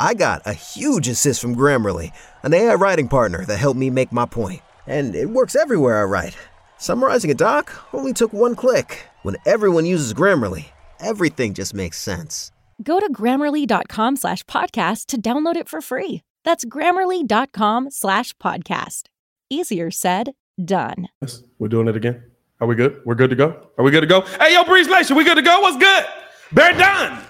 I got a huge assist from Grammarly, an AI writing partner that helped me make my point. And it works everywhere I write. Summarizing a doc only took one click. When everyone uses Grammarly, everything just makes sense. Go to grammarly.com slash podcast to download it for free. That's grammarly.com slash podcast. Easier said, done. We're doing it again. Are we good? We're good to go? Are we good to go? Hey, yo, Breeze Nation, we good to go? What's good? Bear done.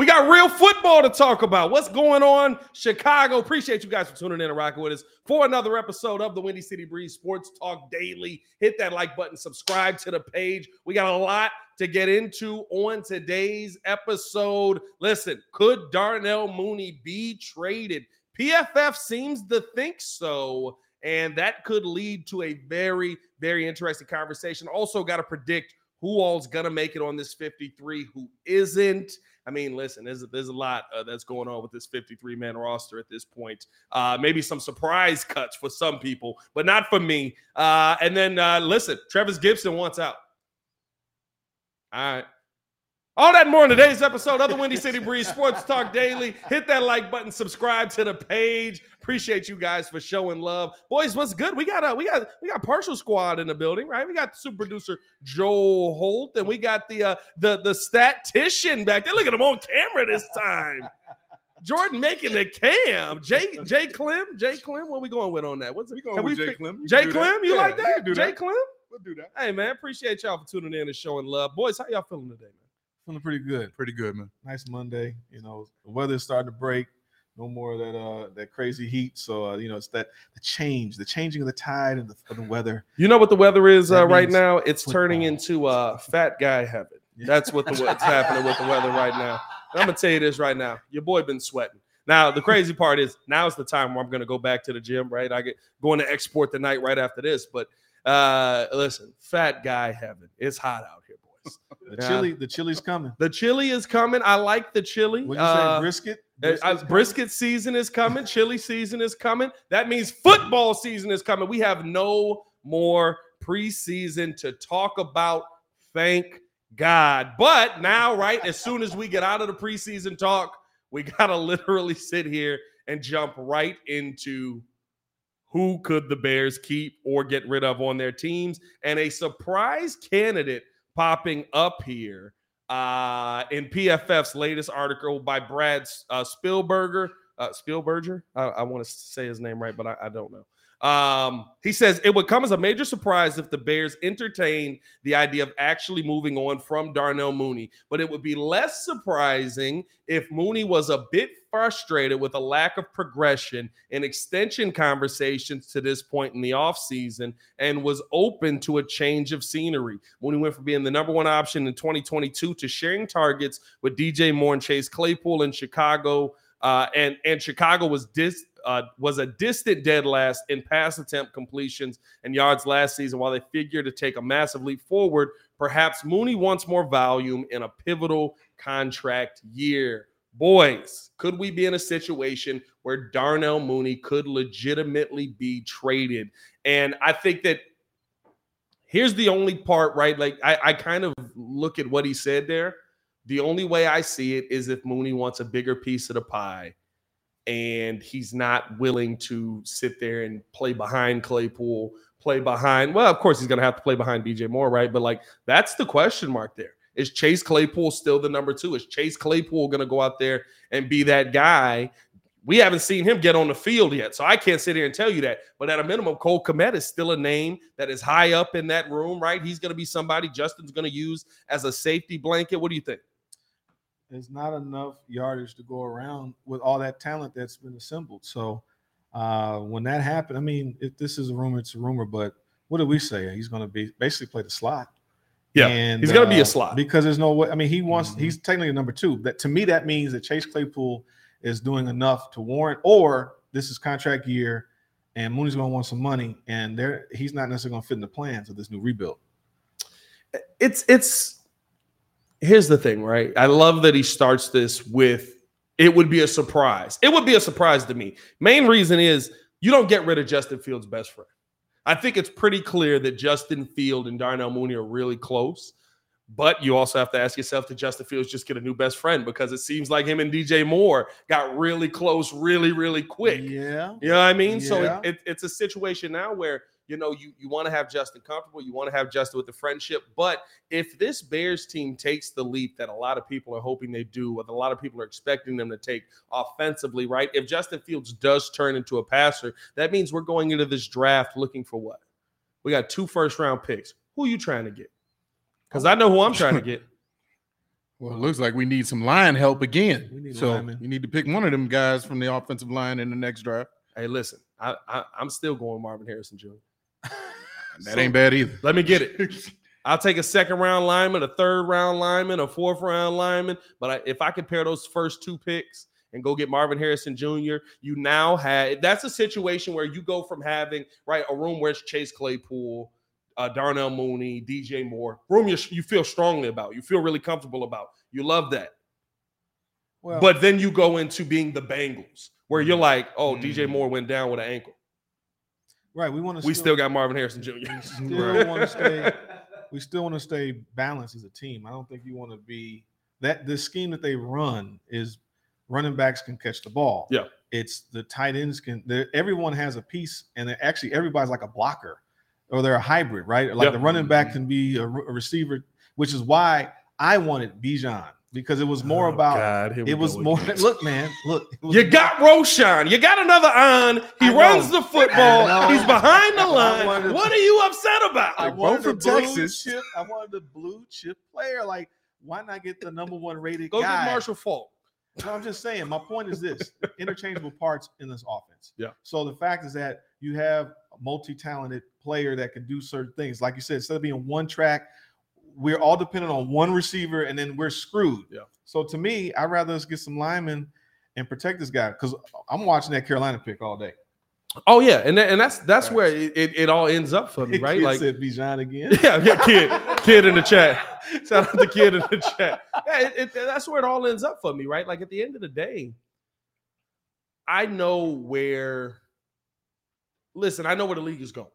We got real football to talk about. What's going on, Chicago? Appreciate you guys for tuning in and rocking with us for another episode of the Windy City Breeze Sports Talk Daily. Hit that like button, subscribe to the page. We got a lot to get into on today's episode. Listen, could Darnell Mooney be traded? PFF seems to think so, and that could lead to a very, very interesting conversation. Also, got to predict who all's gonna make it on this 53, who isn't. I mean, listen, there's there's a lot uh, that's going on with this 53 man roster at this point. Uh, maybe some surprise cuts for some people, but not for me. Uh, and then uh, listen, Trevis Gipson wants out. All right. All that and more in today's episode of the Windy City Breeze Sports Talk Daily. Hit that like button, subscribe to the page. Appreciate you guys for showing love. Boys, what's good? We got a we got we got partial squad in the building, right? We got super producer Joel Holt, and we got the uh the the statistician back there. Look at him on camera this time. Jordan making the cam. Jay Jay Clem. Jay Clem. What are we going with on that? What's it? We going with Jay Clem. Jay Clem, that. you Yeah, like that? Jay that. Clem? We'll do that. Hey man, appreciate y'all for tuning in and showing love. Boys, how y'all feeling today, man? Feeling pretty good. Pretty good, man. Nice Monday. You know, the weather's starting to break. No more of that uh that crazy heat. So uh, you know, it's that the change, the changing of the tide and the, of the weather. You know what the weather is uh, right now? It's turning football. into uh, fat guy heaven. That's what the what's happening with the weather right now. I'm gonna tell you this right now. Your boy been sweating. Now the crazy part is now's the time where I'm gonna go back to the gym. Right, I get going to export the night right after this. But uh, listen, fat guy heaven. It's hot out boys. The Yeah. chili, the chili's coming. The chili is coming. I like the chili. What you Uh, say, brisket? uh, uh, brisket season is coming. Chili season is coming. That means football season is coming. We have no more preseason to talk about. Thank God. But now, right, as soon as we get out of the preseason talk, we got to literally sit here and jump right into who could the Bears keep or get rid of on their teams. And a surprise candidate popping up here uh, in PFF's latest article by Brad uh, Spielberger. Uh, Spielberger, I, I want to say his name right, but I, I don't know. Um, he says it would come as a major surprise if the Bears entertained the idea of actually moving on from Darnell Mooney, but it would be less surprising if Mooney was a bit frustrated with a lack of progression in extension conversations to this point in the offseason and was open to a change of scenery. Mooney went from being the number one option in 2022 to sharing targets with DJ Moore and Chase Claypool in Chicago. Uh, and and Chicago was dis, uh, was a distant dead last in pass attempt completions and yards last season. While they figure to take a massive leap forward, perhaps Mooney wants more volume in a pivotal contract year. Boys, could we be in a situation where Darnell Mooney could legitimately be traded? And I think that here's the only part, right? Like I, I kind of look at what he said there. The only way I see it is if Mooney wants a bigger piece of the pie and he's not willing to sit there and play behind Claypool, play behind. Well, of course he's going to have to play behind DJ Moore, right? But like that's the question mark there. Is Chase Claypool still the number two? Is Chase Claypool going to go out there and be that guy? We haven't seen him get on the field yet, so I can't sit here and tell you that. But at a minimum, Cole Kmet is still a name that is high up in that room, right? He's going to be somebody Justin's going to use as a safety blanket. What do you think? There's not enough yardage to go around with all that talent that's been assembled. So uh, when that happened, I mean, if this is a rumor, it's a rumor. But what did we say? He's going to be basically play the slot. Yeah, and he's going to be uh, a slot. because there's no way. I mean, he wants. Mhm. He's technically a number two. That to me, that means that Chase Claypool is doing enough to warrant, or this is contract year, and Mooney's going to want some money, and there he's not necessarily going to fit in the plans of this new rebuild. it's it's here's the thing, right? I love that he starts this with it would be a surprise. It would be a surprise to me. Main reason is you don't get rid of Justin Fields' best friend. I think it's pretty clear that Justin Field and Darnell Mooney are really close. But you also have to ask yourself, did Justin Fields just get a new best friend? Because it seems like him and DJ Moore got really close, really, really quick. Yeah. You know what I mean? So it, it, it's a situation now where you know you you want to have Justin comfortable, you want to have Justin with the friendship. But if this Bears team takes the leap that a lot of people are hoping they do, what a lot of people are expecting them to take offensively, right? If Justin Fields does turn into a passer, that means we're going into this draft looking for what? We got two first round picks. Who are you trying to get? Because I know who I'm trying to get. Well, it looks like we need some line help again. We need so lineman. you need to pick one of them guys from the offensive line in the next draft. Hey, listen, I, I I'm still going Marvin Harrison Jr. That ain't bad either. Let me get it. I'll take a second round lineman, a third round lineman, a fourth round lineman. But I, if I compare those first two picks and go get Marvin Harrison Jr., you now have that's a situation where you go from having right a room where it's Chase Claypool, uh, Darnell Mooney, DJ Moore, room you, you feel strongly about, you feel really comfortable about, you love that. Well, But then you go into being the Bengals, where you're like, oh, DJ Mm. Moore went down with an ankle. Right, we want to. We still got Marvin Harrison Jr. We still want to stay. We still want to stay balanced as a team. I don't think you want to be that. The scheme that they run is running backs can catch the ball. Yeah. it's the tight ends can. Everyone has a piece, and actually everybody's like a blocker, or they're a hybrid, right? Like Yep. the running back mm-hmm. can be a, a receiver, which is why I wanted Bijan because it was more Oh, about. God, It was more. again. Look, man, look. You more- got Roschon. You got another on. He I know. runs the football. He's behind the line. wanted- What are you upset about? I both wanted the from blue Texas. chip. I wanted the blue chip player. Like, why not get the number one rated Go guy? get Marshall Faulk. No, I'm just saying. My point is this: interchangeable parts in this offense. Yeah. So the fact is that you have a multi-talented player that can do certain things. Like you said, instead of being one track, we're all dependent on one receiver, and then we're screwed. Yeah. So to me, I'd rather us get some linemen and protect this guy because I'm watching that Carolina pick all day. Oh yeah, and that, and that's that's Right. where it, it, it all ends up for me, right? Kid Like said Bijan again. yeah, yeah, kid, kid in the chat. Shout out to kid in the chat. Yeah, it, it- that's where it all ends up for me, right? Like at the end of the day, I know where. Listen, I know where the league is going.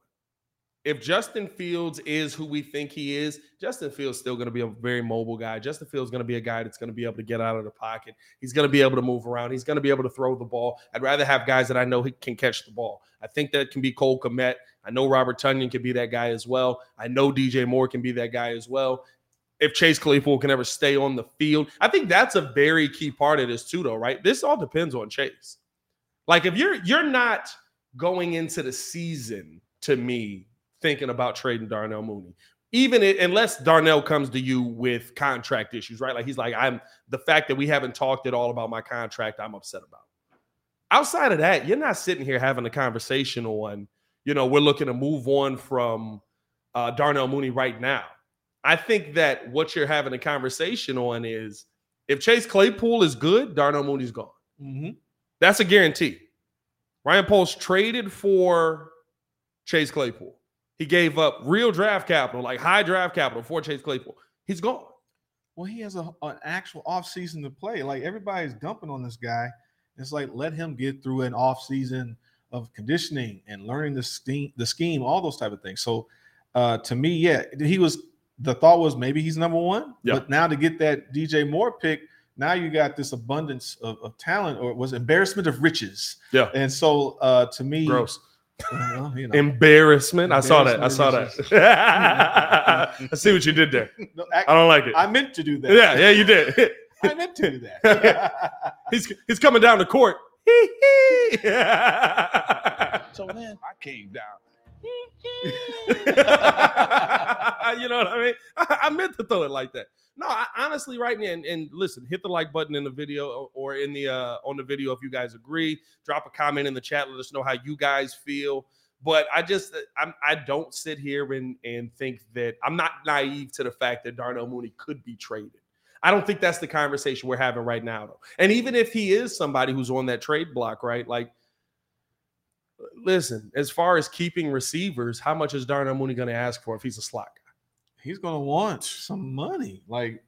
If Justin Fields is who we think he is, Justin Fields still going to be a very mobile guy. Justin Fields going to be a guy that's going to be able to get out of the pocket. He's going to be able to move around. He's going to be able to throw the ball. I'd rather have guys that I know he can catch the ball. I think that can be Cole Kmet. I know Robert Tonyan can be that guy as well. I know DJ Moore can be that guy as well. If Chase Claypool can ever stay on the field, I think that's a very key part of this too, though, right? This all depends on Chase. Like if you're you're not going into the season to me thinking about trading Darnell Mooney, even i- unless Darnell comes to you with contract issues, right? Like he's like, I'm the fact that we haven't talked at all about my contract, I'm upset about. Outside of that, you're not sitting here having a conversation on, you know, we're looking to move on from uh, Darnell Mooney right now. I think that what you're having a conversation on is if Chase Claypool is good, Darnell Mooney's gone. Mm-hmm. That's a guarantee. Ryan Poles traded for Chase Claypool. He gave up real draft capital, like high draft capital for Chase Claypool. He's gone. Well, he has a, an actual offseason to play. Like everybody's dumping on this guy. It's like let him get through an offseason of conditioning and learning the scheme, the scheme, all those type of things. So uh to me, yeah, he was the thought was maybe he's number one. Yeah. But now to get that DJ Moore pick, now you got this abundance of, of talent, or it was embarrassment of riches. Yeah. And so uh to me, Gross. Well, you know. Embarrassment. I saw that. I saw that. I see what you did there. No, I act- don't like it. I meant to do that. Yeah, yeah, you did. I meant to do that. he's he's coming down the court. So then I came down. you know what I mean? I, I meant to throw it like that. No, I, honestly, right now, and, and listen, hit the like button in the video or- in the uh, on the video if you guys agree. Drop a comment in the chat. Let us know how you guys feel. But I just I'm, I don't sit here and and think that I'm not naive to the fact that Darnell Mooney could be traded. I don't think that's the conversation we're having right now, though. And even if he is somebody who's on that trade block, right? Like, listen, as far as keeping receivers, how much is Darnell Mooney going to ask for if he's a slot guy? He's gonna want some money. Like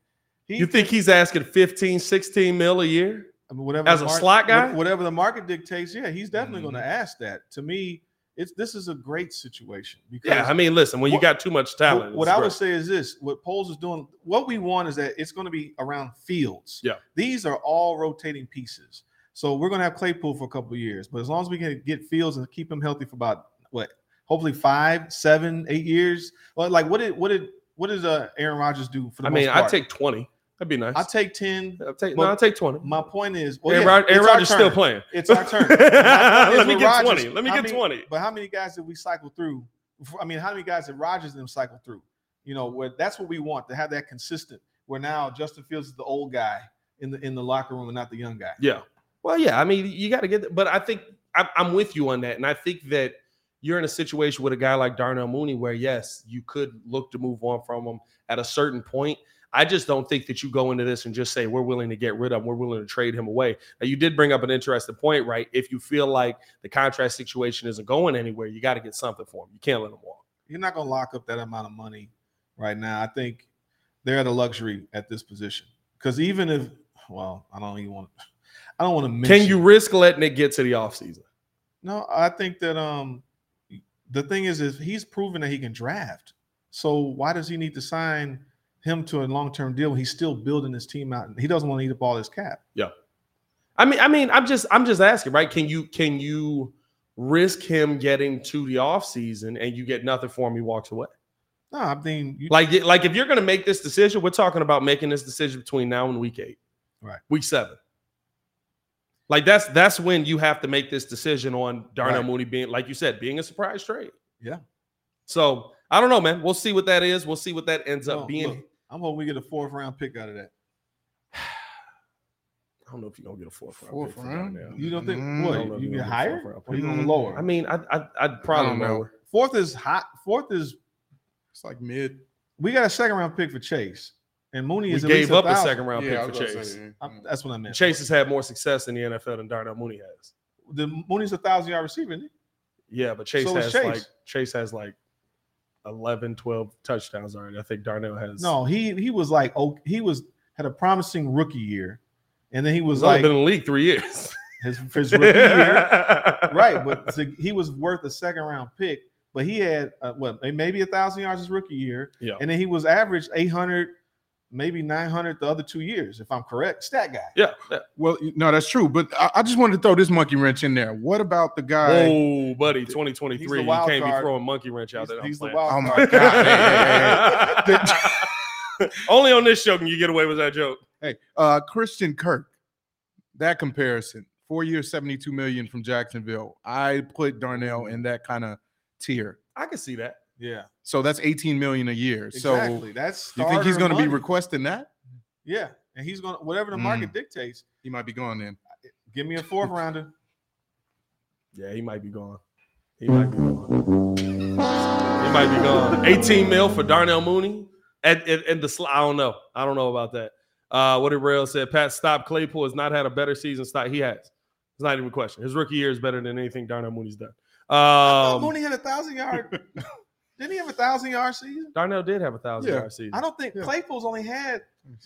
he, You think he's asking 15, 16 mil a year? I mean, whatever as a slot guy? whatever the market dictates, yeah, he's definitely Mhm. going to ask that. To me, it's this is a great situation because Yeah, I mean, listen, when you What- got too much talent, what it's I great. would say is this: what Poles is doing, what we want is that it's going to be around fields. Yeah. these are all rotating pieces. So we're going to have Claypool for a couple of years, but as long as we can get Fields and keep him healthy for about what, hopefully five, seven, eight years. Well, like what did what did what does uh, Aaron Rodgers do for the I mean, I'd take 20. That'd be nice. I take ten. I'll take, no, I'll take 20. My point is, well, Aaron, yeah, Aaron Rodgers still playing. It's our turn. My point is Let me get Rodgers, 20. Let me get many- 20. But how many guys did we cycle through? I mean, how many guys did Rodgers and them cycle through? You know, where that's what we want to have that consistent. Where now Justin Fields is the old guy in the in the locker room and not the young guy. Yeah. Well, yeah. I mean, you got to get, but I think I'm, I'm with you on that. And I think that you're in a situation with a guy like Darnell Mooney where, yes, you could look to move on from him at a certain point. I just don't think that you go into this and just say, we're willing to get rid of him. We're willing to trade him away. Now, you did bring up an interesting point, right? If you feel like the contract situation isn't going anywhere, you got to get something for him. You can't let him walk. You're not going to lock up that amount of money right now. I think they're at a luxury at this position because even if, well, I don't even want. I don't want to mention. Can you risk letting it get to the offseason? No, I think that um the thing is is he's proven that he can draft. So why does he need to sign him to a long-term deal when he's still building his team out? He doesn't want to eat up all his cap. Yeah. I mean, I mean, I'm just I'm just asking, right? Can you can you risk him getting to the offseason and you get nothing for him, he walks away? No, I mean you, Like, like if you're gonna make this decision, we're talking about making this decision between now and week eight. Right. Week seven. Like that's that's when you have to make this decision on Darnell Right. Mooney being, like you said, being a surprise trade. Yeah. So I don't know, man. We'll see what that is. We'll see what that ends up being. look, I'm hoping we get a fourth round pick out of that. I don't know if you're gonna get a fourth round. Fourth pick round? Darnell. You don't think Mm, I don't what you you're get gonna get a higher round or you pick. going Mm, lower? I mean, I, I I'd probably don't know. lower. fourth is hot. Fourth is It's like mid. we got a second round pick for Chase, and Mooney We is at least gave up a 1,000. second round Yeah, pick was for Chase. say, I'm- mm. That's what I meant. Chase has had more success in the NFL than Darnell Mooney has. the Mooney's a thousand yard receiver. Isn't he? Yeah, but Chase So has Chase. like Chase has like 11, 12 touchdowns already. I think Darnell has No, he he was like oh he was had a promising rookie year, and then he was He's like been in the league three years. his, his rookie year, right? But to- he was worth a second round pick. But he had uh, what maybe a thousand yards his rookie year, yeah. and then he was averaged eight hundred, maybe nine hundred the other two years, if I'm correct. Stat guy. Yeah. yeah. Well, no, that's true. But I, I just wanted to throw this monkey wrench in there. What about the guy? Oh, buddy, 2023. the You can't be throwing monkey wrench out He's, there. He's the playing. wild Oh my card. God. Hey, hey, Only on this show can you get away with that joke. Hey, uh, Christian Kirk. That comparison, four years, seventy-two million from Jacksonville. I put Darnell in that kind of tier. I can see that. Yeah, So that's eighteen million a year. exactly. So That's you think he's going to be requesting that? Yeah, and he's going to whatever the market dictates. He might be gone then. Give me a fourth rounder. Yeah, he might be gone. He might be gone. He might be gone. 18 mil for Darnell Mooney. And, and, and the sl- I don't know. I don't know about that. Uh, what did Rail said? Pat Stop Claypool has not had a better season. Stop. He has. It's not even a question. His rookie year is better than anything Darnell Mooney's done. Oh, Um, Mooney had a thousand yard. Didn't he have a thousand yard season? Darnell did have a thousand Yeah. yard season. I don't think Yeah. Claypool's only had.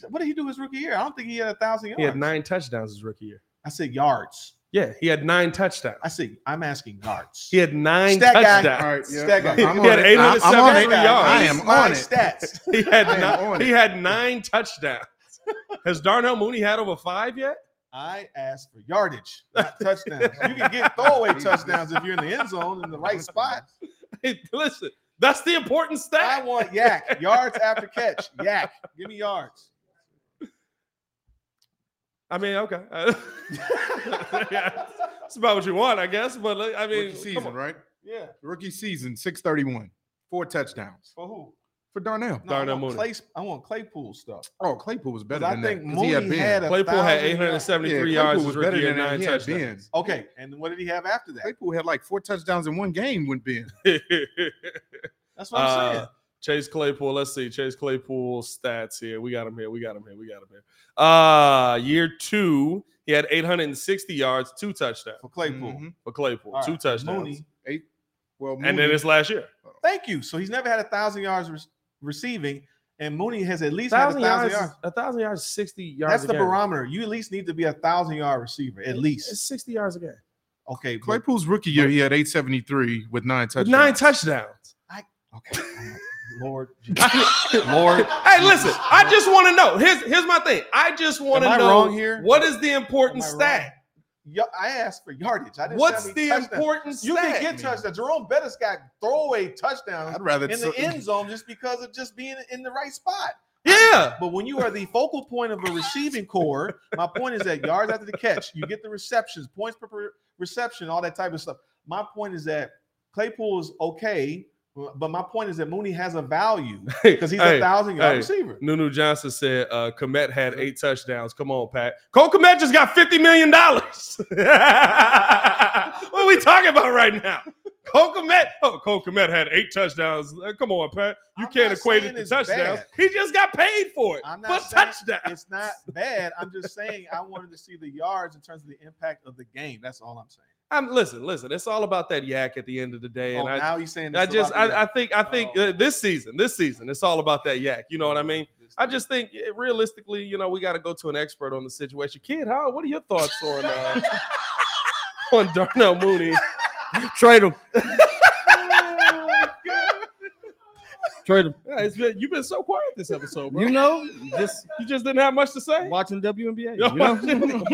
What did he do his rookie year? I don't think he had a thousand yards. He had nine touchdowns his rookie year. I said yards. Yeah, he had nine touchdowns. I said I'm asking yards. He had nine Stat guy. touchdowns. All right, yeah. Stat guy. I'm He had on it. I'm- I'm 873 yards. I am on it. Stats. He had nine, he had nine touchdowns. Has Darnell Mooney had over five yet? I asked for yardage, not touchdowns. You can get throwaway touchdowns if you're in the end zone in the right spot. Hey, listen, that's the important step. I want yak yards after catch. Yak, give me yards. I mean, okay. yeah, it's about what you want, I guess. But I mean, Rookie season, right? Yeah, Rookie season, 631. Four touchdowns for who? For Darnell. No, I Darnell want, Mooney. Clay, I want Claypool stuff. Oh, Claypool was better 'Cause I than think that. 'cause he had Ben. had a Claypool had thousand yards. 873 Yeah, yards Claypool his was better than nine He had touchdowns. Okay, and what did he have after that? Claypool had like four touchdowns in one game with Ben. That's what I'm saying. Uh, Chase Claypool. Let's see. Chase Claypool stats here. We got him here. We got him here. We got him here. Uh year two, he had 860 yards, two touchdowns For Claypool. Mhm. for Claypool, All two right, touchdowns. Mooney. Eight. Well, And then Mooney- it's last year. Thank you. So he's never had a thousand yards re- receiving, and Mooney has at least had a Thousand thousand yards, yards. a thousand yards, 60 yards. That's the game. barometer. You at least need to be a thousand yard receiver, at It's least. 60 yards a game. Okay, but- Claypool's rookie year, he had 873 with nine touchdowns. nine touchdowns. okay. Lord, Lord. Hey, listen, I just want to know. Here's here's my thing. I just want to Am I know wrong here? what is the important Am I stat? Wrong? I asked for yardage. I didn't. What's the how many important You can get touchdowns. Jerome Bettis got throwaway touchdowns I'd rather in the end zone just because of just being in the right spot. Yeah. But when you are the focal point of a receiving core, my point is that yards after the catch, you get the receptions, points per- per reception, all that type of stuff. My point is that Claypool is okay, but my point is that Mooney has a value because he's Hey, a thousand yard hey. receiver. Nunu Johnson said uh Kmet had eight touchdowns. Come on, Pat. Cole Kmet just got $50 million. what are we talking about right now? Cole Kmet, oh, Cole Kmet had eight touchdowns. Uh, Come on, Pat. You I'm can't equate it to touchdowns. bad. He just got paid for it. I'm not touchdowns. it's not bad. I'm just saying I wanted to see the yards in terms of the impact of the game. That's all I'm saying. I'm listen, listen. It's all about that yak at the end of the day. Oh, And I, now he's saying I just, I, I think, I think Oh. uh, this season, this season, it's all about that yak. You know what I mean? I just think realistically, you know, we got to go to an expert on the situation. Kid, how? What are your thoughts on uh, on Darnell Mooney? Trade him. Trade him. Yeah, it's been, you've been so quiet this episode, bro. You know, just you just didn't have much to say. watching WNBA. You know?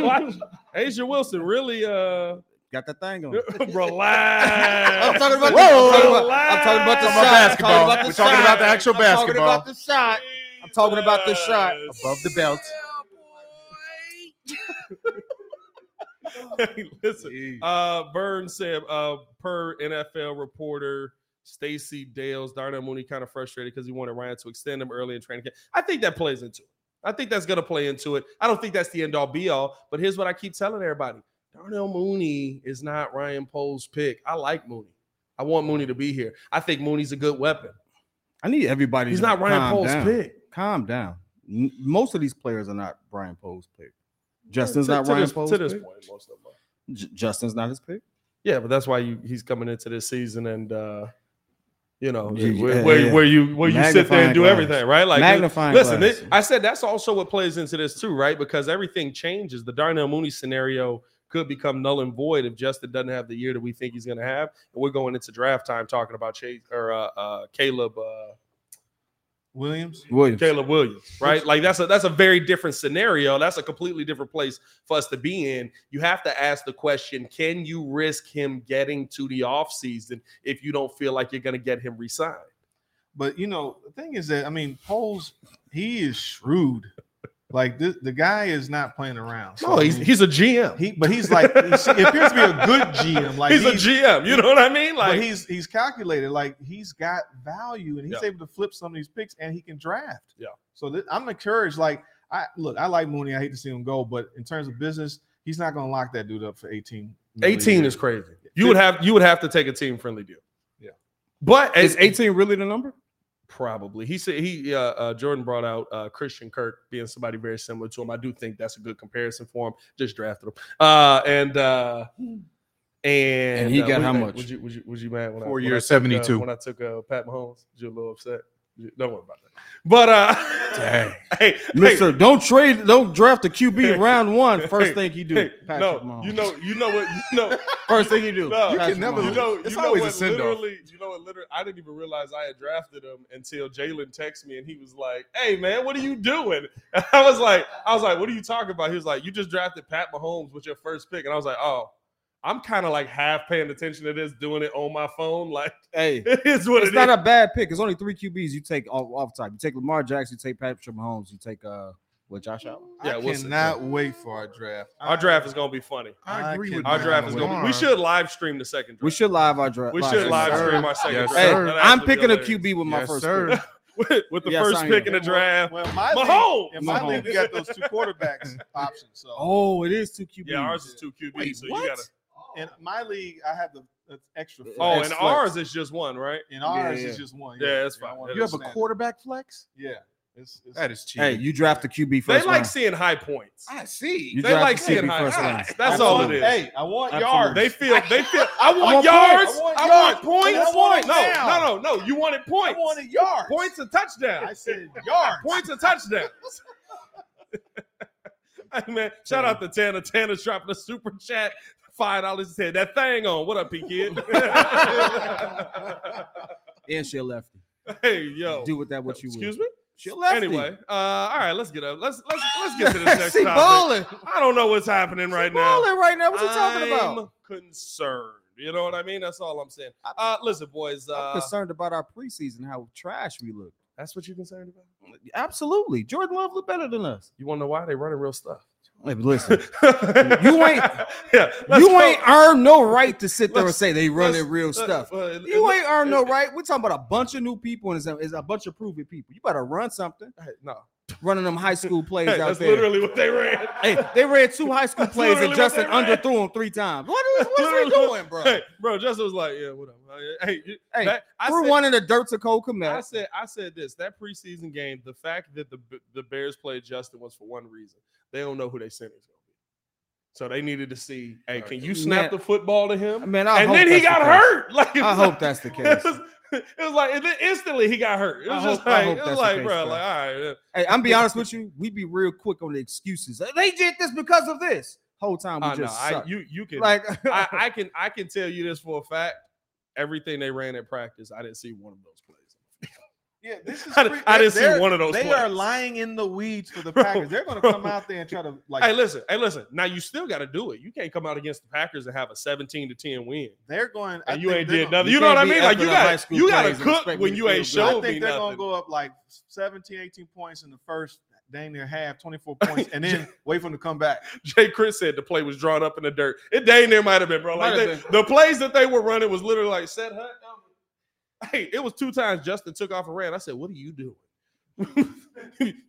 watch- watch. A'ja Wilson really uh Got that thing on. relax. I'm talking about. Whoa, I'm talking about, I'm talking about the relax. shot. I'm talking basketball. about the We're talking about the shot. actual I'm talking about the shot. I'm talking about the shot above the belt. Hey, Listen, uh, Burns said, uh, per NFL reporter Stacey Dales, Darnell Mooney kind of frustrated because he wanted Ryan to extend him early in training camp. I think that plays into it. I think that's going to play into it. I don't think that's the end all be all, but here's what I keep telling everybody Darnell Mooney is not Ryan Poles' pick. I like Mooney. I want Mooney to be here. I think Mooney's a good weapon. I need everybody. He's not Ryan Poles' down. pick. Calm down. Most of these players are not Ryan Poles' pick. Justin's to, not to Ryan this, Poles' to this pick. point, most of them. J- Justin's not his pick. Yeah, but that's why you he's coming into this season and uh you know Yeah, where, yeah, where, yeah. where you where you sit there and do Magnifying everything, right? Like Magnifying listen, glass. it, I said that's also what plays into this too, right? Because everything changes. The Darnell Mooney scenario could become null and void if Justin doesn't have the year that we think he's going to have. And we're going into draft time talking about Chase or uh, uh, Caleb uh, Williams. Williams. Caleb Williams, right? Like that's a that's a very different scenario. That's a completely different place for us to be in. You have to ask the question: Can you risk him getting to the offseason if you don't feel like you're going to get him re-signed? But you know, the thing is that I mean, Poles, he is shrewd. Like this, the guy is not playing around. So, No, I he's mean, he's a GM. he, but he's like he appears to be a good GM. Like he's, a GM. You know what I mean? but Like he's he's calculated. Like he's got value, and he's Yeah. able to flip some of these picks, and he can draft. Yeah. So th- I'm encouraged. Like I look, I like Mooney. I hate to see him go, but in terms of business, he's not going to lock that dude up for 18. million. 18 is crazy. You would have you would have to take a team friendly deal. Yeah. But Is 18 really the number? Probably. He said he uh, uh Jordan brought out uh Christian Kirk being somebody very similar to him. I do think that's a good comparison for him. Just drafted him. Uh and uh and, And he uh, got how much? Was you was you was you mad when I Four I years, took, uh, 72. when I took uh Pat Mahomes? Was you a little upset? Don't worry about that. But uh, Dang. hey, Mister, don't trade, don't draft a QB round one. First thing you do, hey, Patrick no, Mahomes. you know, you know what, you know. First thing you do, No, you can Patrick never You know, It's you know always a what? send-off. Literally, you know what? Literally, I didn't even realize I had drafted him until Jalen texted me and he was like, "Hey, man, what are you doing?" And I was like, "I was like, what are you talking about?" He was like, "You just drafted Pat Mahomes with your first pick," and I was like, "Oh." I'm kind of like half paying attention to this, doing it on my phone. Like Hey, it is what it's it not is. a bad pick. It's only three QBs you take off, off top. You take Lamar Jackson, you take Patrick Mahomes, you take uh what Josh Allen. Yeah, I we'll see. cannot wait for our draft. Our draft is gonna be funny. I agree with Our draft is gonna be. We should live stream the second draft. We should live our draft. We should live sir. stream our second Yes, draft. Hey, sir. I'm picking a. QB with my Yes, first sir. pick. with, with the Yes, first pick in the draft. Well, my Mahomes. league, in my league, we got those two quarterbacks options. So Oh, it is two QBs. Yeah, ours is two QBs. Wait, so what? you gotta. In my league, I have the, the extra. Oh, Oh, and ours is just one, right? in ours Yeah, is just one. Yeah, that's I fine. wanna You have a understand. quarterback flex? Yeah, it's, it's, That is cheap. Hey, you draft the QB first. They like round. seeing high points. I see. You They like the seeing QB high. points. round. That's I all want- it is. Hey, I want Absolutely. yards. They feel. They feel. I want, want yards. points. I want I want points. I want no, no, no, no. You wanted points. I points. wanted yards. Points and touchdowns. I said yards. Points and touchdowns. hey man, shout out to Tanner. Tanner's dropping a super chat. Five dollars. Said that thing on. What up, P kid? and she lefty. hey yo. Do with that what you want. Excuse will. me. She lefty. Anyway, uh, all right, let's get up. Let's let's let's get to the next she topic. balling. I don't know what's happening right now. Balling right now. What you talking about? I'm concerned. You know what I mean? That's all I'm saying. Uh, listen, boys. I'm Uh, concerned about our preseason, how trash we look. that's what you're concerned about. Absolutely. Jordan Love look better than us. You want to know why they running real stuff? Listen, you ain't- Yeah, you go. ain't earned no right to sit there and Let's- say they running real stuff. uh, You ain't earned no right. We're talking about a bunch of new people and it's a, it's a bunch of proven people. You better run something. Hey, no, Running them high school plays out that's there. literally what they ran. Hey, they ran two high school That's plays and Justin underthrew them three times. What is they what- doing, bro? Hey, bro, Justin was like, "Yeah, whatever." Hey, you- Hey, that- I said- one in the dirt to Cole I said, I said this. That preseason game, the fact that the the Bears played Justin was for one reason. They don't know who they sent. so they needed to see. Hey, can you snap Man- the football to him? Man, I and then he got case. hurt. Like I hope that's the case. It was, like and then instantly he got hurt. It was hope- just I like it was like, case, bro, bro. like all right. Hey, I'm be honest with you. We be real quick on the excuses. They did this because of this. Whole time we Uh, no, I, you you can like I, I can I can tell you this for a fact. Everything they ran at practice, I didn't see one of those plays. Yeah, this is. I I didn't see one of those They plays. are lying in the weeds for the Bro, Packers. They're going to come out there and try to like. hey, listen, hey, listen. Now you still got to do it. You can't come out against the Packers and have a 17 to 10 win. they're going. I And you ain't did nothing. You You know what I mean? Like you effing up high got you got to cook when you ain't. I showed me think they're going to go up like 17, 18 points in the first, dang near half, 24 points, and then wait for them to come back. Jay Chris said the play was drawn up in the dirt. It dang near might have been, bro. Like they, have the plays that they were running was literally like set hut. Hey, it was two times Justin took off and ran. I said, "What are you doing?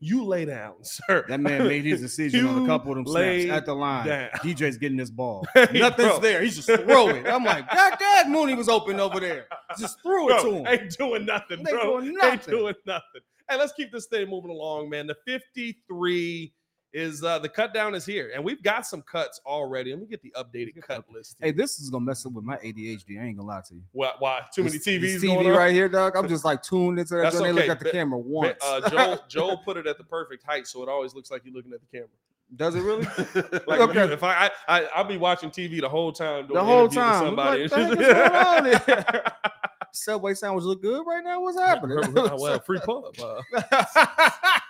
you lay down, sir." that man made his decision on a couple of them snaps at the line. down. DJ's getting this ball. Hey, Nothing's bro. there. He's just throwing. I'm like, God damn, Mooney was open over there. Just threw it to him. ain't doing nothing, They bro. doing Ain't doing nothing. Hey, let's keep this thing moving along, man. The 53 is uh the cut down is here, and we've got some cuts already. Let me get the updated cut list. Hey, this is gonna mess up with my ADHD. I ain't gonna lie to you. Why? why? Too many TVs TV right here, dog. I'm just like tuned into that. That's joint. They look at the But- camera once. Uh, Joel, Joel put it at the perfect height, so it always looks like you're looking at the camera. Does it really? Like Okay. if, I, I, I I'll be watching TV the whole time. Doing the whole time. somebody. What the heck is going on here? Subway sandwich look good right now. What's happening? well, free pub. Uh,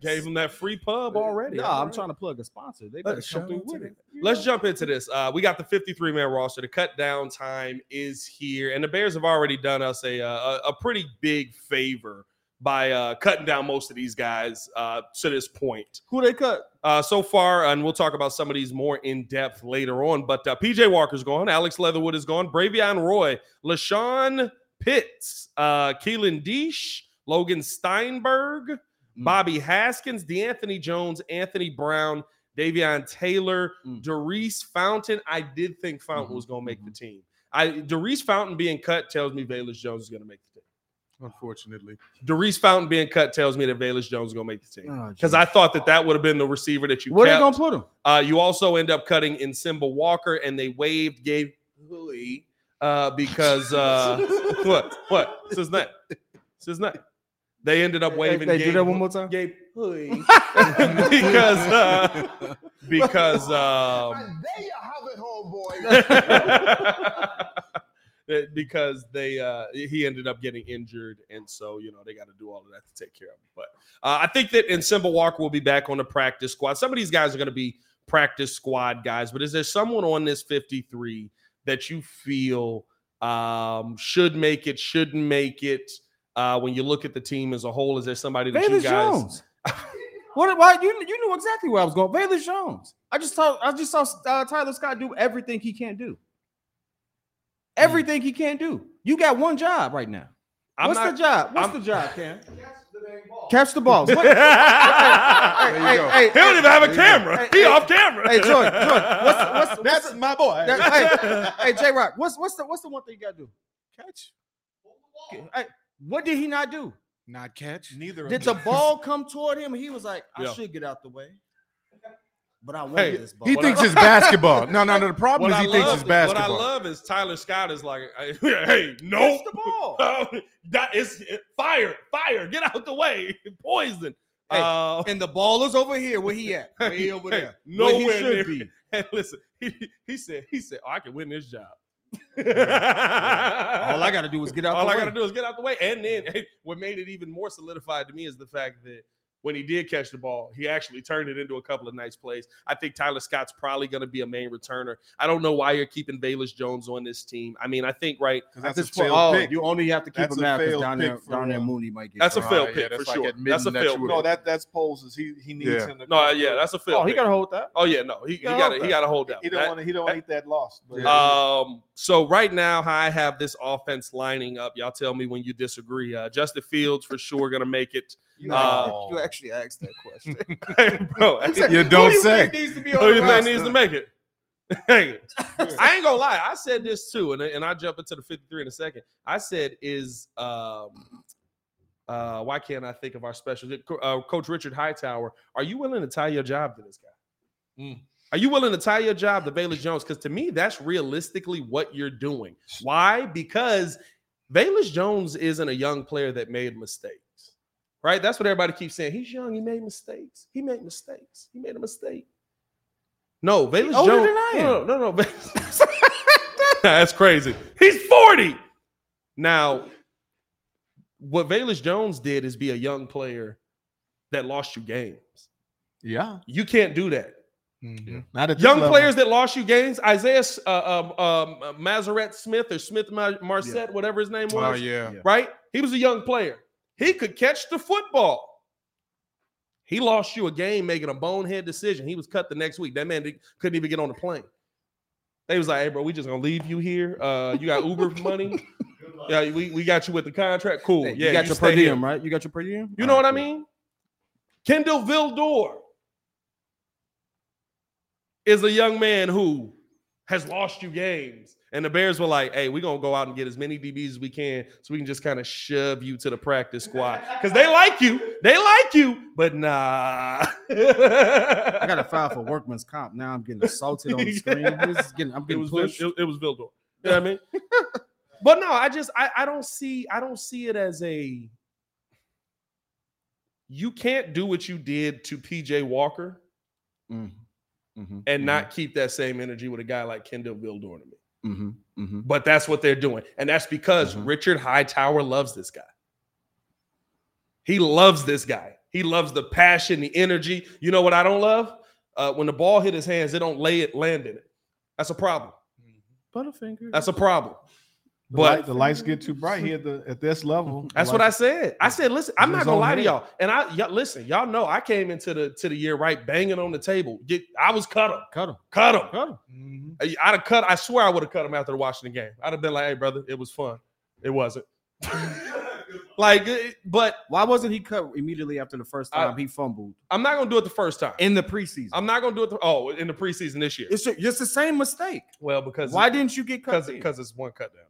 gave them that free pub already. No, I'm trying to plug a sponsor. They Let's better come through with to it. Let's jump into this. Uh, we got the 53 man roster. The cut down time is here, and the Bears have already done us a uh, a, a pretty big favor by uh, cutting down most of these guys uh, to this point. Who they cut? Uh, so far, and we'll talk about some of these more in depth later on. But uh, PJ Walker's gone, Alex Leatherwood is gone, Bravvion Roy, LaShawn Pitts, uh, Keelan Deesh, Logan Stenberg. Bobby Haskins, DeAnthony Jones, Anthony Brown, Davion Taylor, Mm. Daurice Fountain. I did think Fountain Mhm, was going to make the team. I Daurice Fountain being cut tells me Velus Jones is going to make the team. Unfortunately. Daurice Fountain being cut tells me that Velus Jones is going to make the team. Oh, Because geez. I thought that that would have been the receiver that you where they kept. gonna put him? Uh, you also end up cutting Nsimba Walker, and they waived Gabe Hui, uh, because uh, what? What? Name? It's his name. They ended up waving. Hey, do Gabe- that one more time. Gabe because uh, because um, there you have it, homeboy. because they uh he ended up getting injured and so you know they got to do all of that to take care of him but uh, i think that Nsimba walker will be back on the practice squad some of these guys are going to be practice squad guys but is there someone on this 53 that you feel um should make it shouldn't make it uh when you look at the team as a whole is there somebody that you guys Jones. what? Why you you knew exactly where I was going. Velus Jones. I just saw I just saw uh, Tyler Scott do everything he can't do. Everything he can't do. You got one job right now. I'm What's not- the job? What's I'm- the job, Cam? Catch the balls. What- he hey, go. hey, don't even have a camera hey, he hey, off camera Hey, Jordan, Jordan, what's what's, what's That's my boy. that- hey, hey, J Rock, what's what's the what's the one thing you gotta do? Catch, Hey, what did he not do? not catch. Neither. Did of the ball come toward him? He was like, I Yeah. should get out the way, but I want Hey, this ball. He What thinks I- it's basketball. No, no, no. The problem What is I he thinks it's basketball. what I love is Tyler Scott is like, hey, no, Catch the ball. that is fire, fire, get out the way, poison. Hey, Uh, and the ball is over here. Where he at? Way over Hey, there. Where he nowhere should near. be. And listen, he, he said, he said, oh, I can win this job. All I got to do is get out. All the I got to do is get out the way. And then hey, what made it even more solidified to me is the fact that when he did catch the ball, he actually turned it into a couple of nice plays. I think Tyler Scott's probably going to be a main returner. I don't know why you're keeping Velus Jones on this team. I mean, I think right At that's a this point, oh, pick. you only have to keep That's him a now because failed down there, pick for, down there, uh, Mooney might get. That's a cut. failed yeah, pick that's for like sure. That's a that failed you. No, that that's poses. He he needs Yeah. him to. No, come yeah, that's a failed Oh, he got to hold that. Oh yeah, no, he, he got to he got to hold that. He don't want. He don't want to eat that loss. But Um, so right now, how I have this offense lining up, y'all tell me when you disagree. Uh, Justin Fields for sure gonna make it. You, Uh, you actually asked that question. Bro, You don't say. needs to be who do you think needs to make it? Hey, I ain't gonna lie. I said this too, and, and I jump into the 53 in a second. I said, is um uh why can't I think of our special uh, coach Richard Hightower? Are you willing to tie your job to this guy? Mm. Are you willing to tie your job to Velus Jones? Because to me, that's realistically what you're doing. Why? Because Velus Jones isn't a young player that made mistakes. Right? That's what everybody keeps saying. He's young. He made mistakes. He made mistakes. He made a mistake. No, Velus older Jones. than I am. No, no, no. That's crazy. He's 40. Now, what Velus Jones did is be a young player that lost you games. yeah, You can't do that. Mhm. not at Young level. players that lost you games, Isaiah uh, um, um, uh, Mazaret Smith or Smith Mar- Marset, whatever his name Oh was, yeah. Yeah. right? He was a young player. He could catch the football. He lost you a game making a bonehead decision. He was cut the next week. That man couldn't even get on the plane. They was like, "Hey, bro, we just gonna leave you here. Uh, you got Uber money. Yeah, we, we got you with the contract. Cool. Hey, yeah, you got your per stay here. diem, right? You got your per diem. You know All what I mean? Kindle Vildor is a young man who has lost you games. And the Bears were like, hey, we're going to go out and get as many DBs as we can so we can just kind of shove you to the practice squad. Because they like you. They like you, but nah. I got to file for workman's comp. Now I'm getting assaulted on the screen. This is getting, I'm it getting was Vil- pushed. it, it was Vildor. You know what I mean? but no, I just I, I don't see I don't see it as a you can't do what you did to PJ Walker Mhm, mhm, and not keep that same energy with a guy like Kindle Vildor to me. Mhm, mhm. But that's what they're doing. And that's because Mhm. Richard Hightower loves this guy. He loves this guy. He loves the passion, the energy. You know what I don't love? Uh, when the ball hit his hands, they don't lay it, land in it. That's a problem. Butterfinger. That's a problem. The, But light, the lights get too bright here at, the, at this level. the That's what I said. I said, listen, I'm not gonna own lie to y'all. And I y'all, listen, y'all know I came into the to the year right banging on the table. Get I was cut him, cut him. cut him. Cut him. Mhm. I'd have cut. I swear I would have cut him after watching the game. I'd have been like, "Hey, brother, it was fun. It wasn't." like, but Why wasn't he cut immediately after the first I- time he fumbled I'm not gonna do it the first time. in the preseason? I'm not gonna do it. The, oh, in the preseason this year. it's just the same mistake. well, because Why didn't you get cut? because it's one cut down day.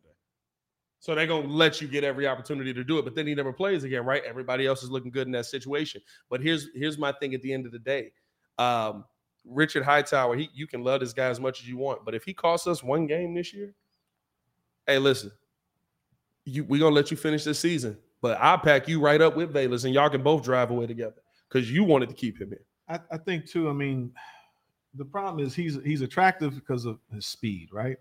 So they're gonna let you get every opportunity to do it, but then he never plays again, right? Everybody else is looking good in that situation. But here's here's my thing at the end of the day. Um, Richard Hightower, he you can love this guy as much as you want, but if he costs us one game this year, hey, listen, you we're gonna let you finish this season. But I'll pack you right up with Velus and y'all can both drive away together because you wanted to keep him in. I, I think too. I mean, the problem is he's he's attractive because of his speed, right?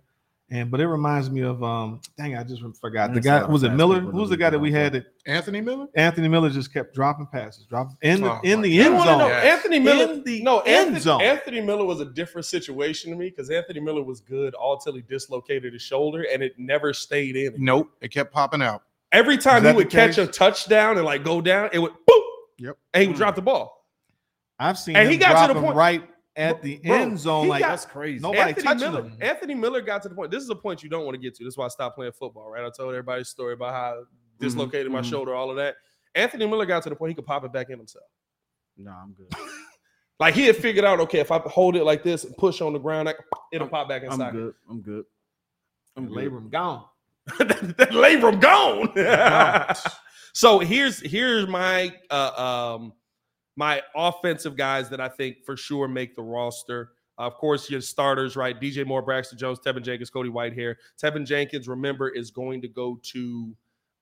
And but it reminds me of um, dang, I just forgot the guy. how Was it Miller? people Who was the guy that we had? That Anthony Miller? Anthony Miller just kept dropping passes, dropping in the Oh, in the end zone. Yes. Anthony Miller. In the no, end Anthony, zone. Anthony Miller was a different situation to me because Anthony Miller was good all till he dislocated his shoulder and it never stayed in. Nope. It kept popping out. Every time he would catch a touchdown and like go down, it would boop. Yep. And he would Hmm. drop the ball. I've seen And him he got to the point- right at the Bro, end zone. Like got- That's crazy. Nobody Anthony touching Miller, him. Anthony Miller got to the point. This is a point you don't want to get to. This is why I stopped playing football, right? I told everybody a story about how I dislocated my mhm. shoulder, all of that. Anthony Miller got to the point he could pop it back in himself. No, I'm good. Like he had figured out, okay, if I hold it like this and push on the ground, I, it'll pop back inside. I'm good. I'm good. I'm good. labrum gone. that that labrum gone. so here's here's my uh, um my offensive guys that I think for sure make the roster. of course, your starters, right? DJ Moore, Braxton Jones, Teven Jenkins, Cody Whitehair. Teven Jenkins, remember, is going to go to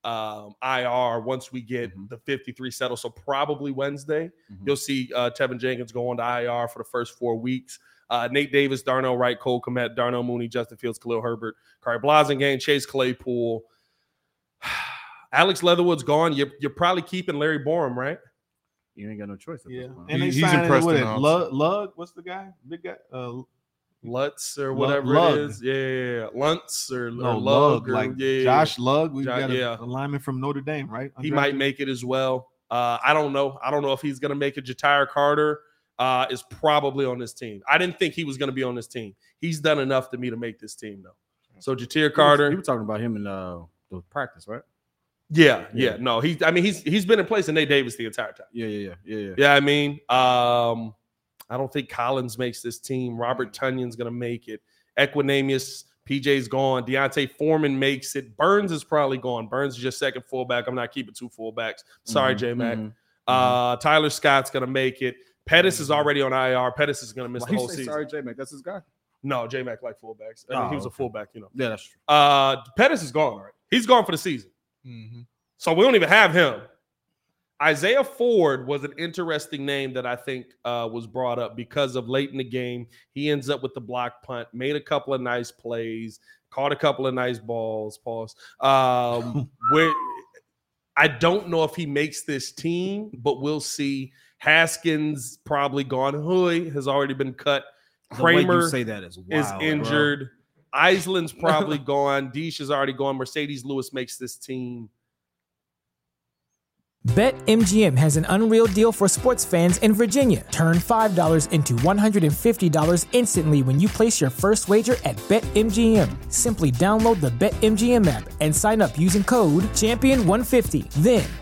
um, IR once we get Mhm. the 53 settled. So probably Wednesday, Mhm. you'll see uh, Teven Jenkins go on to IR for the first four weeks. Uh, Nate Davis, Darnell Wright, Cole Kmet, Darnell Mooney, Justin Fields, Khalil Herbert, Khari Blasingame, Chase Claypool. Alex Leatherwood's gone. You're, you're probably keeping Larry Borom, right? You ain't got no choice. At Yeah, this point. and they He- he's signed impressed what in it, Lugg, Lugg, what's the guy? Big guy? Uh, Lutz or whatever Lugg. it is. Yeah, yeah, yeah. Luntz or, no, or Lugg, Lugg. or- like yeah, yeah, Josh Lugg. We Jo- got a, yeah. a lineman from Notre Dame, right? He might make it as well. Uh, I don't know. I don't know if he's going to make it. Ja'Tyre Carter uh, is probably on this team. I didn't think he was going to be on this team. He's done enough to me to make this team, though. So Ja'Tyre He was- Carter, You were talking about him in uh, the practice, right? Yeah, yeah, Yeah. no, he's. I mean, he's he's been in place in Nate Davis the entire time. Yeah, yeah, yeah, yeah, yeah. Yeah, I mean, um, I don't think Collins makes this team. Robert Tonyan's gonna make it. Equanimeous, PJ's gone. D'Onta Foreman makes it. Burns is probably gone. Burns is just second fullback. I'm not keeping two fullbacks. Sorry, Mhm, J Mac. mhm. Uh, Tyler Scott's gonna make it. Pettis is already on IR. Pettis is gonna miss Why the whole season. sorry, J Mac? That's his guy. No, J Mac like fullbacks. I mean, Oh, he was a fullback, you know. Yeah, that's true. Uh, Pettis is gone. Right? He's gone for the season. Mhm. So we don't even have him. Isaiah Ford was an interesting name that I think uh, was brought up because of late in the game. He ends up with the block punt, made a couple of nice plays, caught a couple of nice balls. Pause. Um, where I don't know if he makes this team, but we'll see. Haskins probably gone. Hoy has already been cut. The way you Kramer say that is is injured. bro. Injured. Island's probably gone. Deesh is already gone. Marcedes Lewis makes this team. BetMGM has an unreal deal for sports fans in Virginia. Turn $5 into $150 instantly when you place your first wager at BetMGM. Simply download the BetMGM app and sign up using code Champion150. Then,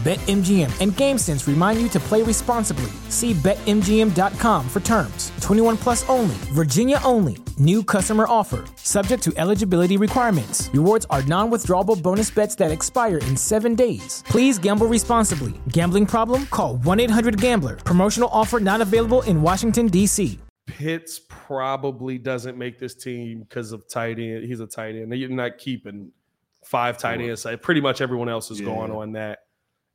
BetMGM and GameSense remind you to play responsibly. See BetMGM.com for terms. 21 plus only, Virginia only. New customer offer. Subject to eligibility requirements. Rewards are non withdrawable bonus bets that expire in seven days. Please gamble responsibly. Gambling problem? Call 1 800 Gambler. Promotional offer not available in Washington, D.C. Pitts probably doesn't make this team because of tight end. He's a tight end. You're not keeping five tight ends. Like, Pretty much everyone else is going on that.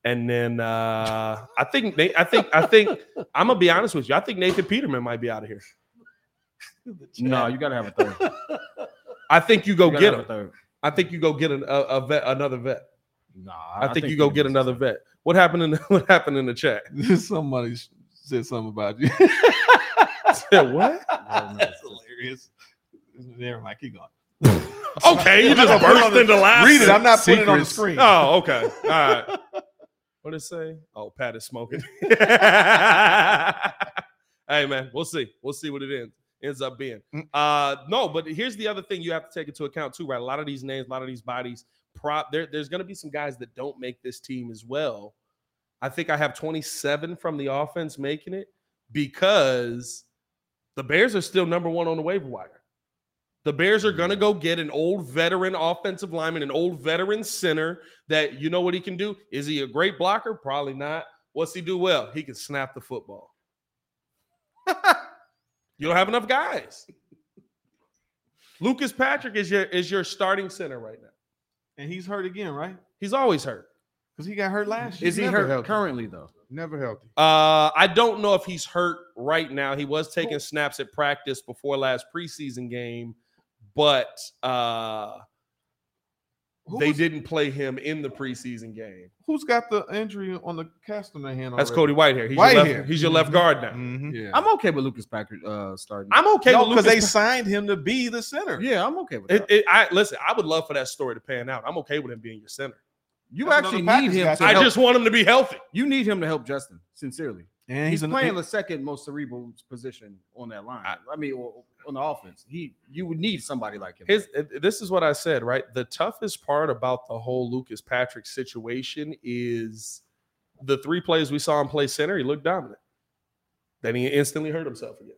And then uh, I think I think I think I'm gonna be honest with you. I think Nathan Peterman might be out of here. No, you gotta have a third. I think you go You get have him. I think you go get an, a, a vet, another vet. Nah, I, think, you go get another vet. What happened in the, what happened in the chat? Somebody said something about you. Said what? That's hilarious. Never mind, keep going. Okay, you just burst into laughter. Read it. I'm not putting it on the screen. Oh, okay. All right. What did it say? Oh, Pat is smoking. hey man, we'll see. We'll see what it ends ends up being. Mm. Uh no, but here's the other thing you have to take into account too, right? A lot of these names, a lot of these bodies, prop there, there's gonna be some guys that don't make this team as well. I think I have 27 from the offense making it, because the Bears are still number one on the waiver wire. The Bears are going to go get an old veteran offensive lineman, an old veteran center that you know what he can do. Is he a great blocker? Probably not. What's he do well? He can snap the football. you don't have enough guys. Lucas Patrick is your is your starting center right now. And he's hurt again, right? He's always hurt. Because he got hurt last year. Is he never hurt healthy. currently though? Never healthy. Uh, I don't know if he's hurt right now. He was taking snaps at practice before last preseason game, but uh, Who they was- didn't play him in the preseason game. Who's got the injury on the cast on their hand? That's already? Cody Whitehair. He's, Whitehair. your left, he's your left guard now. Mhm. Yeah. I'm okay with Lucas Patrick uh starting. I'm okay no, with because Lucas. they signed him to be the center. yeah, I'm okay with it, that. it, I listen. I would love for that story to pan out. I'm okay with him being your center. you That's actually another need Packers him to I help. just want him to be healthy. you need him to help Justin, sincerely. And He's, he's, an, playing the second most cerebral position on that line. I, mean, o- on the offense, he you would need somebody like him. His, this is what I said, right? The toughest part about the whole Lucas Patrick situation is the three plays we saw him play center. He looked dominant. Then he instantly hurt himself again.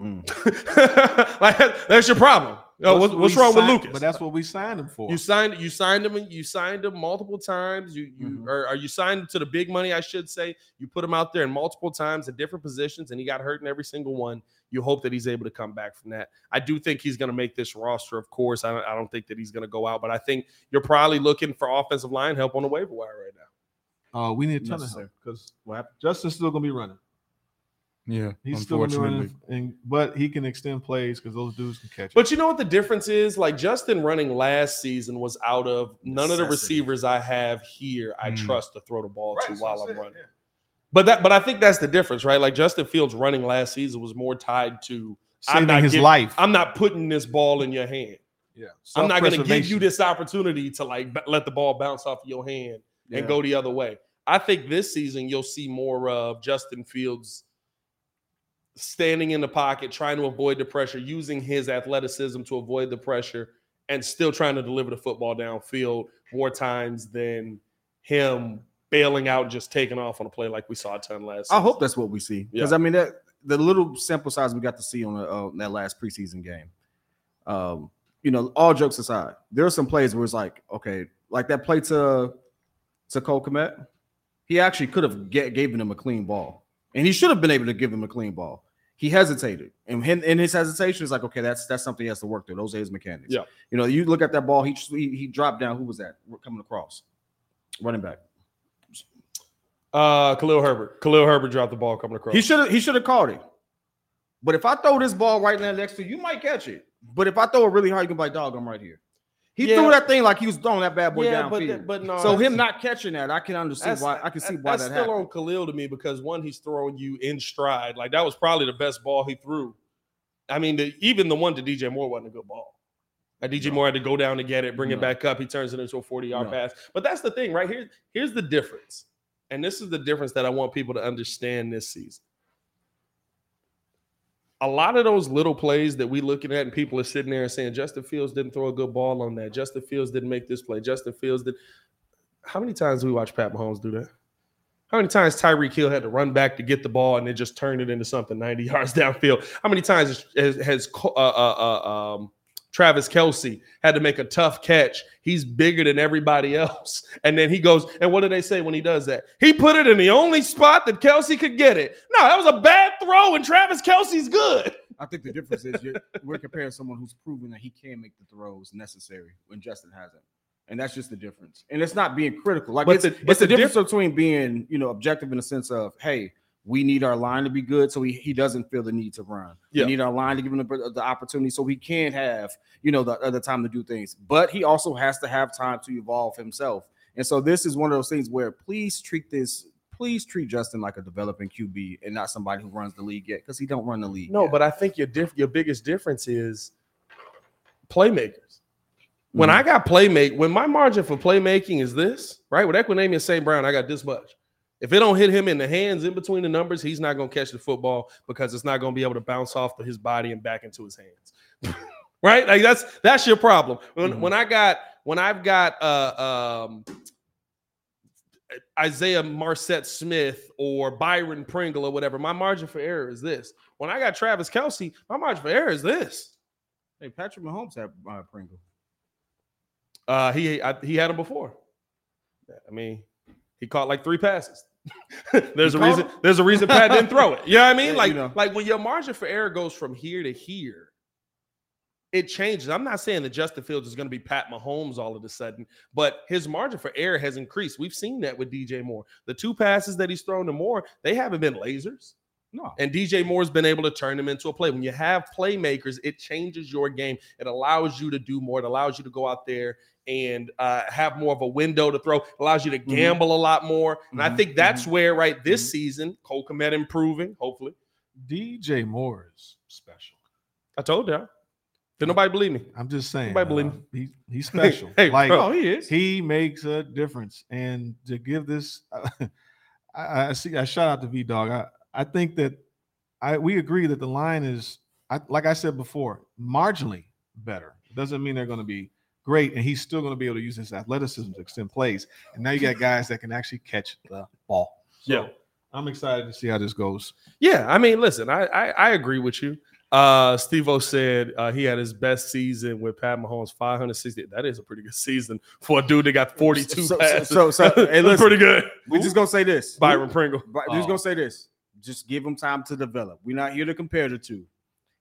Mm. like that's your problem. Oh, what's, what's we wrong with Lucas? But that's what we signed him for. you signed you signed him you signed him multiple times. You you Mhm. or, or you signed to the big money, I should say. You put him out there in multiple times in different positions, and he got hurt in every single one. You hope that he's able to come back from that. I do think he's going to make this roster. Of course, I don't, I don't think that he's going to go out, but I think you're probably looking for offensive line help on the waiver wire right now. Uh, we need a ton of Necessary. help because Justin's still gonna be running. Yeah, He's still gonna be unfortunately. running, and, but he can extend plays because those dudes can catch. it. But you know what the difference is? Like Justin running last season was out of none of the receivers I have here. I Mm. trust to throw the ball Right, to while I I'm said, running. yeah. But that, but I think that's the difference, right? Like Justin Fields running last season was more tied to I'm saving not his giving- life. I'm not putting this ball in your hand. yeah, I'm not going to give you this opportunity to like b- let the ball bounce off your hand Yeah. and go the other way. I think this season you'll see more of Justin Fields standing in the pocket, trying to avoid the pressure, using his athleticism to avoid the pressure, and still trying to deliver the football downfield more times than him bailing out, just taking off on a play like we saw a ton last. I season. hope that's what we see because I mean that the little sample size we got to see on the, uh, that last preseason game. Um, you know, all jokes aside, there are some plays where it's like, okay, like that play to to Cole Kmet, he actually could have get, given him a clean ball, and he should have been able to give him a clean ball. He hesitated, and in, in his hesitation is like, okay, that's that's something he has to work through. Those are his mechanics. Yeah. you know, you look at that ball, he he, he dropped down. Who was that coming across? Running back. Uh, Khalil Herbert. Khalil Herbert dropped the ball coming across. He should have he should have caught it. But if I throw this ball right now next to you, you might catch it. But if I throw it really hard, you can be like, dog, I'm right here. He Yeah. threw that thing like he was throwing that bad boy yeah, downfield. but but no. so him not catching that, I can understand why. I can see why that's that still happened. on Khalil to me because one, he's throwing you in stride. Like that was probably the best ball he threw. I mean, the, even the one to DJ Moore wasn't a good ball. Like DJ Moore had to go down to get it, bring it back up. He turns it into a 40 yard No. pass. But that's the thing, right here. Here's the difference. And this is the difference that I want people to understand this season. A lot of those little plays that we looking at, and people are sitting there and saying, Justin Fields didn't throw a good ball on that. Justin Fields didn't make this play. Justin Fields did. How many times do we watch Pat Mahomes do that? How many times Tyreek Hill had to run back to get the ball and then just turn it into something 90 yards downfield? How many times has, has uh, uh, uh, um, Travis Kelce had to make a tough catch? He's bigger than everybody else. And then he goes, and what do they say when he does that? He put it in the only spot that Kelce could get it. No, that was a bad throw, and Travis Kelce's good. I think the difference is you're, we're comparing someone who's proven that he can make the throws necessary when Justin hasn't. And that's just the difference. And it's not being critical. Like But it's, the- it's the, the difference between being, you know, objective in the sense of, hey, we need our line to be good so he, he doesn't feel the need to run. Yeah. We need our line to give him the, the opportunity so he can have, you know, the uh, other time to do things. But he also has to have time to evolve himself. And so this is one of those things where please treat this, please treat Justin like a developing QB and not somebody who runs the league yet because he don't run the league. No, yet. but I think your diff- your biggest difference is playmakers. When mm. I got playmate, when my margin for playmaking is this, right? With Equanimeous St. Brown, I got this much. If it don't hit him in the hands in between the numbers, he's not going to catch the football because it's not going to be able to bounce off of his body and back into his hands. right? Like that's that's your problem. When Mhm. when I got when I've got uh um Isaiah Marset Smith or Byron Pringle or whatever, my margin for error is this. When I got Travis Kelce, my margin for error is this. Hey, Patrick Mahomes had uh, Pringle. Uh, he I, he had him before. I mean, he caught like three passes. there's He a reason. him? There's a reason Pat didn't throw it. You know what I mean? Yeah, like you know. like when your margin for error goes from here to here, it changes. I'm not saying that Justin Fields is going to be Pat Mahomes all of a sudden, but his margin for error has increased. We've seen that with DJ Moore. The two passes that he's thrown to Moore, they haven't been lasers. No. And DJ Moore's been able to turn them into a play. When you have playmakers, it changes your game. It allows you to do more. It allows you to go out there and uh, have more of a window to throw. It allows you to Mhm. gamble a lot more. And I Mhm, think that's where, right, this Mhm. season, Cole Kmet improving, hopefully. DJ Moore is special. I told you. Did nobody believe me? I'm just saying. Nobody believe uh, he, he's special. Hey, like bro. Oh, he is. he makes a difference. And to give this, I, I see. I shout out to V Dog. I I think that I we agree that the line is, I, like I said before, marginally better. Doesn't mean they're going to be great, and he's still going to be able to use his athleticism to extend plays. And now you got guys that can actually catch the ball. So Yeah. I'm excited to see how this goes. Yeah, I mean, listen, I I, I agree with you. Uh Steve O said uh, he had his best season with Pat Mahomes, 560. That is a pretty good season for a dude that got 42 So- so- passes. so- so, hey, listen. pretty good. We're just gonna say this. Byron Pringle. But we're just gonna say this. Just give him time to develop. We're not here to compare the two.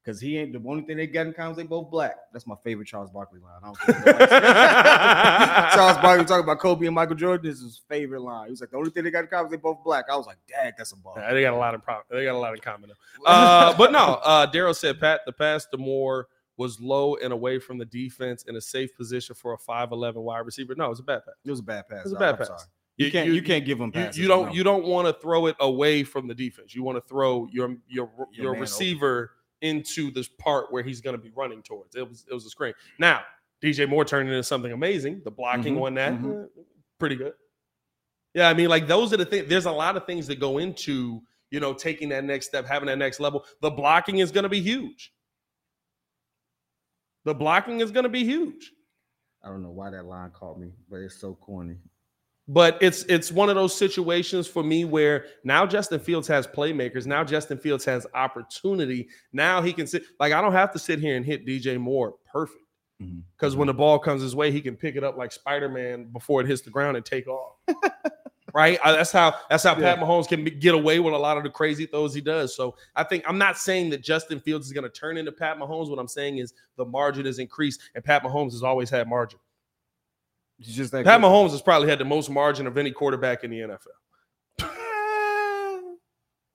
Because he ain't the only thing they got in common they both black. That's my favorite Charles Barkley line. I don't care what nobody says. Charles Barkley talking about Kobe and Michael Jordan is his favorite line. He was like, the only thing they got in common is they both black. I was like, dang, that's a ball. Yeah, they got a lot of problem. They got a lot in common. Uh, but no, uh, Daryl said Pat the pass to Moore was low and away from the defense in a safe position for a 5'11 wide receiver. No, it was a bad pass. It was a bad pass. It was a I'm bad pass. sorry. You, can't you, can't give him you, passes. you don't no. you don't want to throw it away from the defense. You want to throw your your Your your, man receiver into this part where he's going to be running towards. It was it was a screen. Now DJ Moore turned into something amazing. The blocking Mhm, on that mhm. eh, pretty good. Yeah, I mean, like those are the things. There's a lot of things that go into you know taking that next step, having that next level. The blocking is going to be huge. The blocking is going to be huge. I don't know why that line caught me, but it's so corny. But it's it's one of those situations for me where now Justin Fields has playmakers. Now Justin Fields has opportunity. Now he can sit like I don't have to sit here and hit DJ Moore perfect mm-hmm. because when mm-hmm. the ball comes his way, he can pick it up like Spider Man before it hits the ground and take off. right? That's how that's how Pat Mahomes can get away with a lot of the crazy throws he does. So I think I'm not saying that Justin Fields is going to turn into Pat Mahomes. What I'm saying is the margin is increased, and Pat Mahomes has always had margin. It's just that Pat good. Mahomes has probably had the most margin of any quarterback in the NFL.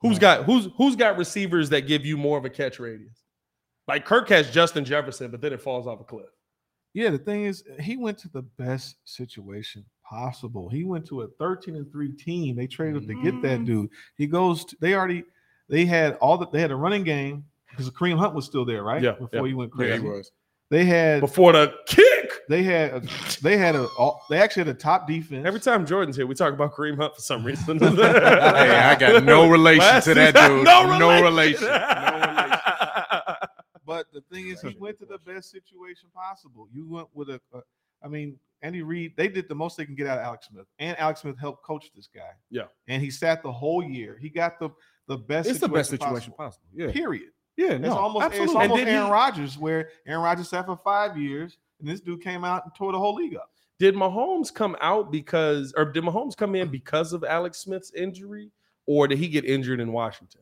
Who's hmm. got who's who's got receivers that give you more of a catch radius? Like Kirk has Justin Jefferson, but then it falls off a cliff. Yeah, the thing is, he went to the best situation possible. He went to a 13 and 3 team. They traded to get that mm-hmm. dude. He goes to, they already they had all that they had a running game because Kareem Hunt was still there, right? Yeah, Before yeah. he went Yeah, crazy. he was. They had Before the kick. They had a, they had a they actually had a top defense. Every time Jordan's here, we talk about Kareem Hunt for some reason. Hey, I got no relation Last to that dude. No No relation. relation. But the thing is, he went to the best situation possible. You went with a, a I mean, Andy Reid, they did the most they can get out of Alex Smith, and Alex Smith helped coach this guy. Yeah. and he sat the whole year. He got the the best. It's the best situation possible. possible. Yeah. Period. Yeah. It's almost absolutely. And almost did he- Aaron Rodgers, where Aaron Rodgers sat for five years, and this dude came out and tore the whole league up. Did Mahomes come out because, or did Mahomes come in because of Alex Smith's injury, or did he get injured in Washington?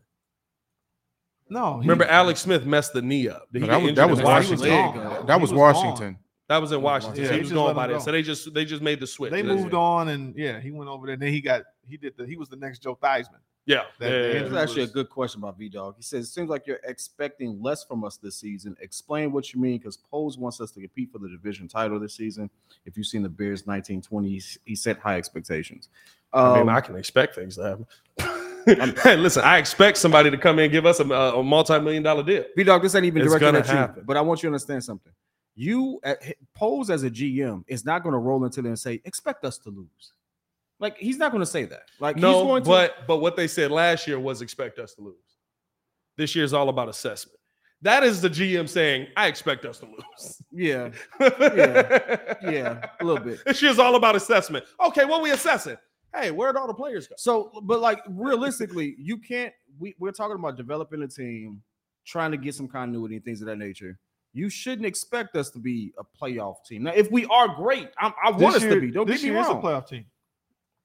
No, he- Remember, Alex Smith messed the knee up. Did he No, get that was- that was He was Washington. gone. That He was gone. Washington. That was in Washington. Yeah, so he he was going by him there. go. So they just they just made the switch. They moved it. on, and yeah, he went over there. And Then he got he did the he was the next Joe Theismann. Yeah, That- yeah, the yeah, This injury is actually a good question about V Dog. He says, It seems like you're expecting less from us this season. Explain what you mean because Poles wants us to compete for the division title this season. If you've seen the Bears 1920, he's- he set high expectations. I mean, Um, I can expect things to happen. hey, listen, I expect somebody to come in and give us a, a multi-million dollar deal. V Dog, this ain't even It's directed gonna at you, but I want you to understand something. You at, Poles as a GM is not going to roll into there and say, expect us to lose. Like, he's not going to say that. Like, he's No, going to. but but what they said last year was expect us to lose. This year is all about assessment. That is the GM saying, I expect us to lose. yeah, yeah, yeah. a little bit. This year's all about assessment. Okay, what we assessing? Hey, where'd all the players go? So, but like realistically, you can't. We, we're talking about developing a team, trying to get some continuity and things of that nature. You shouldn't expect us to be a playoff team. Now, if we are great, I, I want This us year- to be. Don't this get me year is a playoff team.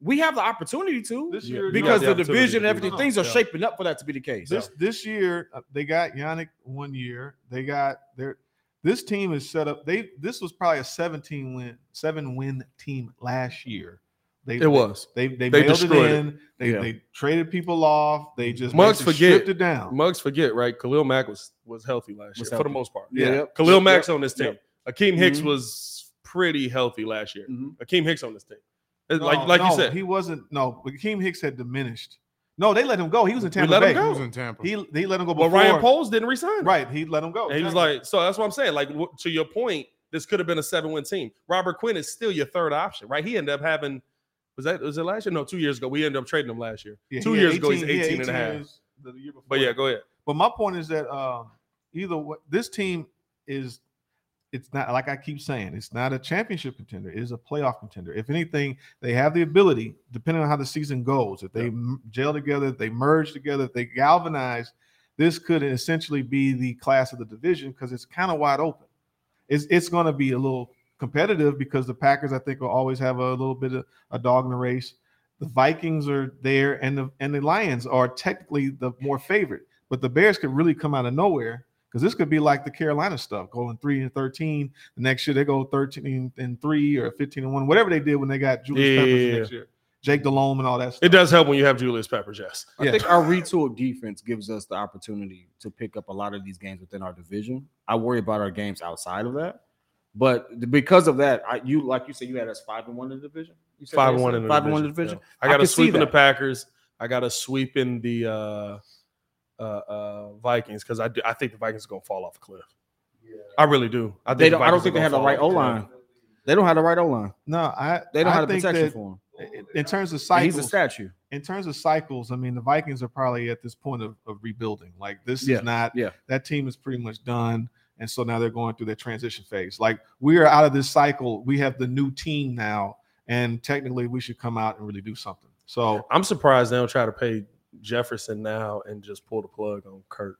We have the opportunity to This year, because the, the division and everything, things are Yeah. shaping up for that to be the case. This this year uh, they got Yannick one year. They got their this team is set up. They this was probably a 17 win, seven win team last year. They It was. They they, They mailed it destroyed it. in. They Yeah. they traded people off. They just Mugs forget. stripped it down. Mugs forget, right? Khalil Mack was was healthy last year Was for the most part. Yeah. Yeah. Khalil Yep. Mack's on this team. Akiem Hicks Mhm. was pretty healthy last year. Mhm. Akiem Hicks on this team. It's No, like like no, you said, he wasn't. No, but Akiem Hicks had diminished. No, they let him go. He was in We Tampa let him go. He was in Tampa. He he let him go but before. Ryan Poles didn't resign. right? He let him go. And he was like, so that's what I'm saying. Like to your point, this could have been a seven win team. Robert Quinn is still your third option, right? He ended up having was that was it last year? No, two years ago. We ended up trading him last year. Yeah, two he had years ago, he's 18 he 18 and a half. years the year before. But yeah, go ahead. But my point is that um, either way, this team is it's not like I keep saying, it's not a championship contender, it is a playoff contender. If anything, they have the ability, depending on how the season goes, if they m gel together, if they merge together, if they galvanize, this could essentially be the class of the division because it's kind of wide open. It's it's going to be a little competitive because the Packers, I think, will always have a little bit of a dog in the race. The Vikings are there, and the and the Lions are technically the more favorite. But the Bears could really come out of nowhere because this could be like the Carolina stuff, going three and thirteen. The next year they go thirteen and three or fifteen and one, whatever they did when they got Julius Yeah, Peppers yeah, yeah. next year, Jake Delhomme and all that stuff. It does help when you have Julius Peppers, yes. I Yeah. think our retooled defense gives us the opportunity to pick up a lot of these games within our division. I worry about our games outside of that, but because of that, I you like you said you had us five and one in the division. You said five and one in the five division. and one in the division. Yeah. I got can a sweep in the. Packers. I got a sweep in the uh, uh, uh, Vikings because I do, I think the Vikings are gonna fall off a cliff. I really do. I think They don't. I don't think they have the right O fall off a line. They don't have the right O line. no, I They don't I have the think protection that for him. in- in terms of And cycles, he's a statue. in terms of cycles, I mean, the Vikings are probably at this point of, of rebuilding. Like this Yeah, is not, yeah. that team is pretty much done. And so now they're going through their transition phase. Like we are out of this cycle. We have the new team now, and technically we should come out and really do something. So I'm surprised they don't try to pay Jefferson now and just pull the plug on Kurt.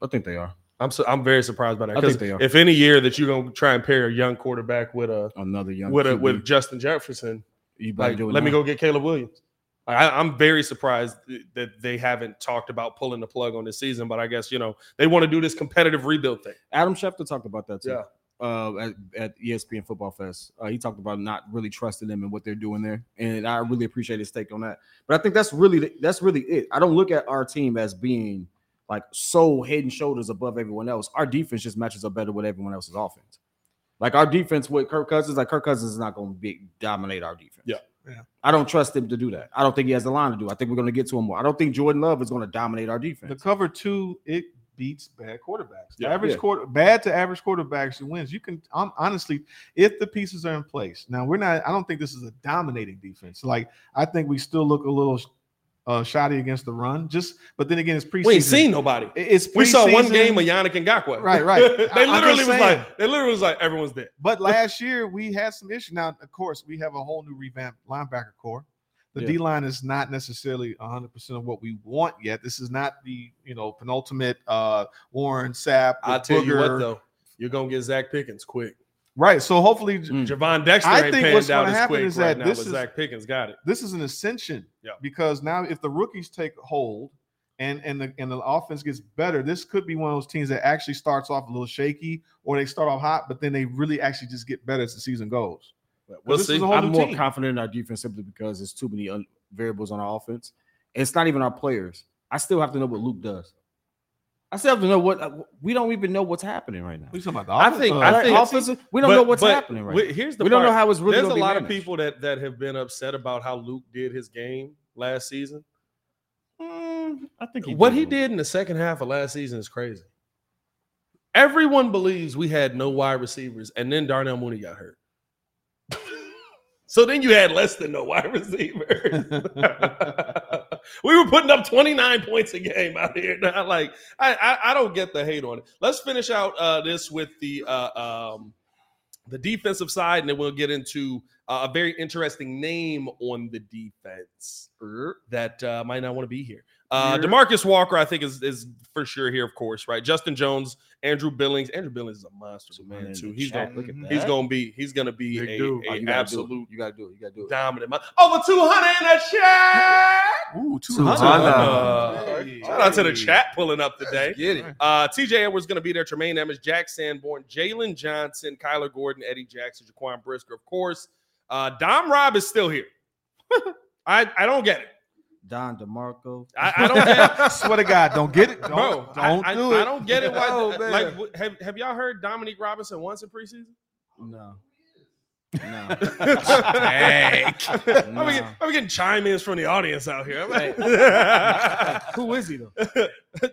I think they are I'm so, I'm very surprised by that. I think they are. if any year that you're gonna try and pair a young quarterback with a another young. with a QB. with Justin Jefferson, you like do it let me go get Caleb Williams. I, I'm very surprised that they haven't talked about pulling the plug on this season, but I guess you know they want to do this competitive rebuild thing. Adam Schefter talked about that too. Yeah. Uh, at, at ESPN Football Fest, uh, he talked about not really trusting them and what they're doing there, and I really appreciate his take on that. But I think that's really the- that's really it. I don't look at our team as being like so head and shoulders above everyone else. Our defense just matches up better with everyone else's offense. Like our defense with Kirk Cousins, like Kirk Cousins is not going to be dominate our defense. Yeah. Yeah. I don't trust him to do that. I don't think he has the line to do. I think we're going to get to him more. I don't think Jordan Love is going to dominate our defense. the cover two, it beats bad quarterbacks. Yeah. average Yeah. quarter bad to average quarterbacks who wins. You can um, honestly, if the pieces are in place. Now we're not. I don't think this is a dominating defense. Like I think we still look a little uh, shoddy against the run. Just, but then again, it's preseason. We ain't seen nobody. It- It's We saw one game of Yannick Ngakoue. Right, right. They literally was like, they literally was like, everyone's dead. But last year we had some issues. Now, of course, we have a whole new revamped linebacker core. The Yeah. D line is not necessarily 100 percent of what we want yet. This is not the you know penultimate uh Warren Sapp. I'll with tell you what though, you're gonna get Zacch Pickens quick. Right. So hopefully Mm. Gervon Dexter I think what's gonna happen is right that this is- Zacch Pickens got it. this is an ascension. Yeah. Because now if the rookies take hold and and the and the offense gets better, this could be one of those teams that actually starts off a little shaky or they start off hot, but then they really actually just get better as the season goes. We'll see. is a whole I'm more team. confident in our defense simply because there's too many un- variables on our offense. It's not even our players. I still have to know what Luke does. I still have to know what uh, we don't even know what's happening right now. What you talking about? The offense? I Uh, think- offensive, we don't But- know what's happening right we- now. Here's the We don't know how it's really There's a lot of people that that have been upset about how Luke did his game last season. Mm, I think what he did. did in the second half of last season is crazy. Everyone believes we had no wide receivers, and then Darnell Mooney got hurt. So then you had less than no wide receivers. we were putting up 29 points a game out here. Now, like, I, I I don't get the hate on it. Let's finish out uh, this with the uh, um, the defensive side, and then we'll get into uh, a very interesting name on the defense that uh, might not want to be here. Uh, Demarcus Walker, I think, is is for sure here, of course, right? Justin Jones, Andrew Billings. Andrew Billings is a monster, Man, man, too. He's chat, gonna look at he's gonna be he's gonna be Big a, dude. Oh, a you gotta absolute You gotta do it. You gotta do it. dominant. mon- Over two hundred in the chat. Ooh, 200. Uh, Hey. shout out to the chat pulling up today. Get it. Uh, TJ Edwards going to be there. Tremaine Edmunds, Jack Sanborn, Jaylon Johnson, Kyler Gordon, Eddie Jackson, Jaquan Brisker, of course. Uh, Dom Rob is still here. I, I don't get it. Don DeMarco. I, I don't get. Swear to God, don't get it. Don't, Bro, don't I, do I, it. I don't get it. Why, Oh, like, have, have y'all heard Dominique Robinson once in preseason? No. No. Dang. I'm, getting, I'm getting chime ins from the audience out here. I'm like- Who is he though?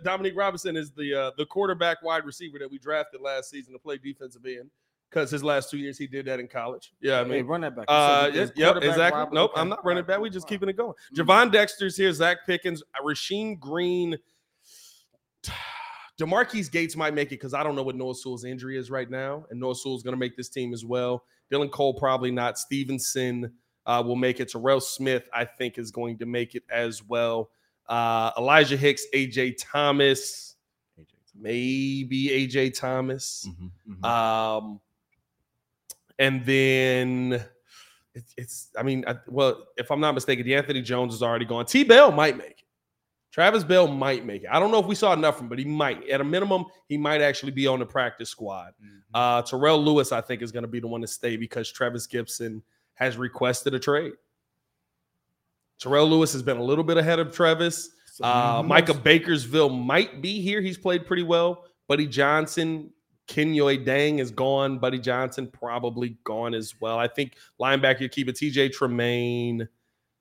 Dominique Robinson is the uh, the quarterback wide receiver that we drafted last season to play defensive end because his last two years he did that in college. Yeah, I Hey, mean, run that back. uh, You said yes, it's yep, exactly. Robert- Nope. I'm not running back. We just keeping it going. Mm. Gervon Dexter's here, Zacch Pickens, Rasheem Green. DeMarquis Gates might make it because I don't know what Noah Sewell's injury is right now, and Noah Sewell's going to make this team as well. Dylan Cole probably not. Stevenson uh, will make it. Terrell Smith, I think, is going to make it as well. Uh, Elijah Hicks, AJ Thomas, AJ. maybe AJ Thomas. Mhm, mhm. Um, and then it's, it's I mean, I, well, if I'm not mistaken, the Anthony Jones is already gone. T Bell might make it. Travis Bell might make it. I don't know if we saw enough from him, but he might. At a minimum, he might actually be on the practice squad. Uh, Terrell Lewis, I think, is going to be the one to stay because Trevis Gipson has requested a trade. Terrell Lewis has been a little bit ahead of Trevis. Uh, Micah Baskerville might be here. He's played pretty well. Buddy Johnson, Kenyoy Dang is gone. Buddy Johnson probably gone as well. I think linebacker you keep it. TJ Tremaine,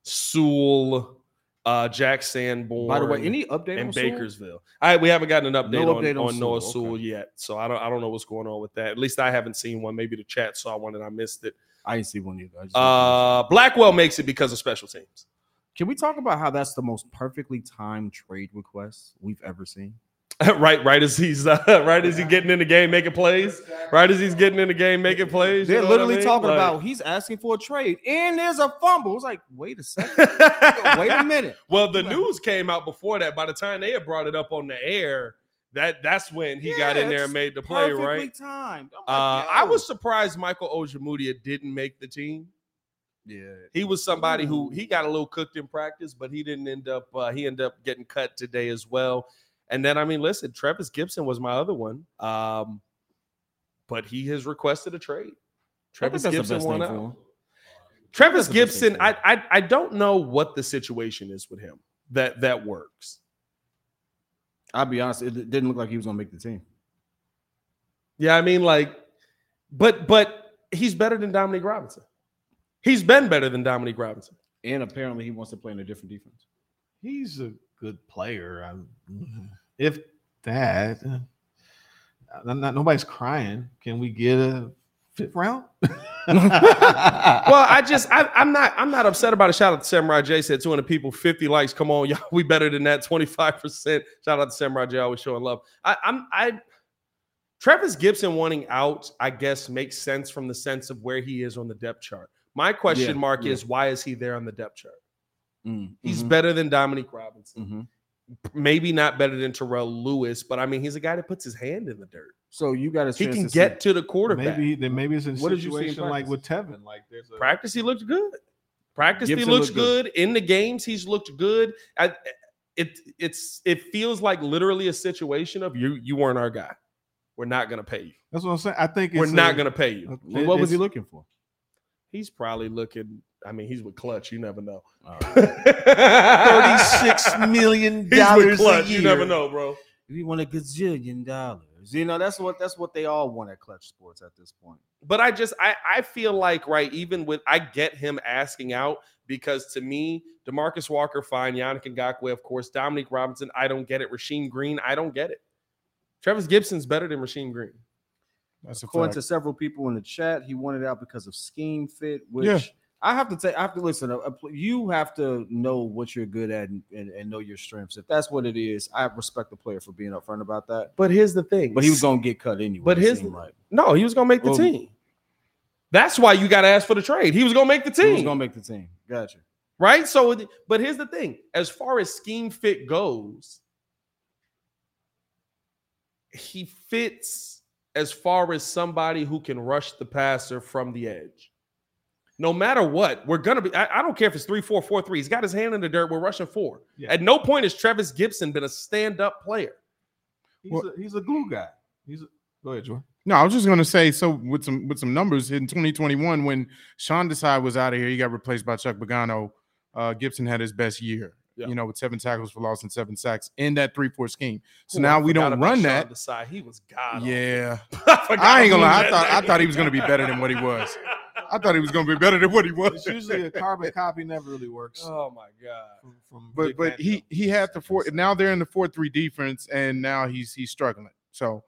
Sewell, uh, Jack Sanborn. By the way, any update Sewell? Baskerville. I we haven't gotten an update, No on, update on on, Noah Sewell, Sewell okay. yet. So I don't I don't know what's going on with that. At least I haven't seen one. Maybe the chat saw one and I missed it. I didn't see one either. Uh, Blackwell makes it because of special teams. Can we talk about how that's the most perfectly timed trade request we've ever seen? right, right as he's uh, right as he's getting in the game making plays. Right as he's getting in the game making plays. They're know what I literally mean? talking Like- about he's asking for a trade and there's a fumble. It's like, wait a second, wait a minute. well, the news came out before that. By the time they had brought it up on the air, that that's when he got in there and made the play. Right. timed. I'm Uh, I was surprised Michael Ojemudia didn't make the team. yeah. He was somebody who he got a little cooked in practice, but he didn't end up. Uh, he ended up getting cut today as well. And then, I mean, listen, Trevis Gipson was my other one, um, but he has requested a trade. I Trevis Gipson best won out. Trevis That's the best thing Gipson, I. I I don't know what the situation is with him that that works. I'll be honest, it didn't look like he was gonna make the team. Yeah, I mean, like, but but he's better than Dominique Robinson. He's been better than Dominique Robinson. And apparently he wants to play in a different defense. He's a good player. I'm, if that, uh, not, nobody's crying. Can we get a fifth round? Well, I just I, I'm not I'm not upset about it. Shout out to Samurai J said 200 people, 50 likes. Come on, y'all, we better than that. 25 percent. Shout out to Samurai J, always showing love. I, I'm I Trevis Gipson wanting out, I guess, makes sense from the sense of where he is on the depth chart. My question Yeah, mark yeah. is why is he there on the depth chart? Mm, He's better than Dominique Robinson. mhm. Maybe not better than Terrell Lewis, but I mean, he's a guy that puts his hand in the dirt. So you got a He can to see- get to the quarterback. maybe then maybe it's a What did you see in situation like with Tevin. Like there's a Practice, he looked good. Practice, Gipson he looks good. good. In the games, he's looked good. I, it it's it feels like literally a situation of you you weren't our guy. We're not gonna pay you. That's what I'm saying. I think We're it's not a- gonna pay you. Well, what was he looking for? He's probably looking. I mean, he's with Clutch. You never know. Thirty-six million dollars a Clutch. You never know, bro. We want a gazillion dollars. You know, that's what that's what they all want at Clutch Sports at this point. But I just I I feel like right even with I get him asking out because to me Demarcus Walker fine, Yannick Ngakoue of course, Dominique Robinson I don't get it, Rasheem Green I don't get it. Trevis Gipson's better than Rasheem Green. That's a According fact. to several people in the chat, he wanted out because of scheme fit, which Yeah. I have to take. I have to listen. uh, uh, You have to know what you're good at and, and, and know your strengths. If that's what it is, I respect the player for being upfront about that. But here's the thing. But he was gonna get cut anyway. But his- like no, he was gonna make the Well, team. That's why you got to ask for the trade. He was going to make the team. He was gonna make the team. Gotcha. right? So, but here's the thing: as far as scheme fit goes, he fits as far as somebody who can rush the passer from the edge. No matter what, we're gonna be. I, I don't care if it's three, four, four, three. He's got his hand in the dirt. We're rushing four. Yeah. At no point has Trevis Gipson been a stand-up player. He's, Well- a, he's a glue guy. He's a, go ahead, Jordan. No, I was just gonna say so with some with some numbers in 2021 when Sean Desai was out of here, he got replaced by Chuck Pagano. Uh, Gipson had his best year, Yeah. you know, with seven tackles for loss and seven sacks in that three four scheme. So Ooh, now I we don't run Sean that. Desai. He was god. Yeah, I, I ain't gonna lie. I thought I thought he was gonna be better than what he was. I thought he was gonna be better than what he was. It's usually a carbon copy never really works. Oh my god. from, from but Big but he he had the four. Now they're in the four three defense, and now he's he's struggling. So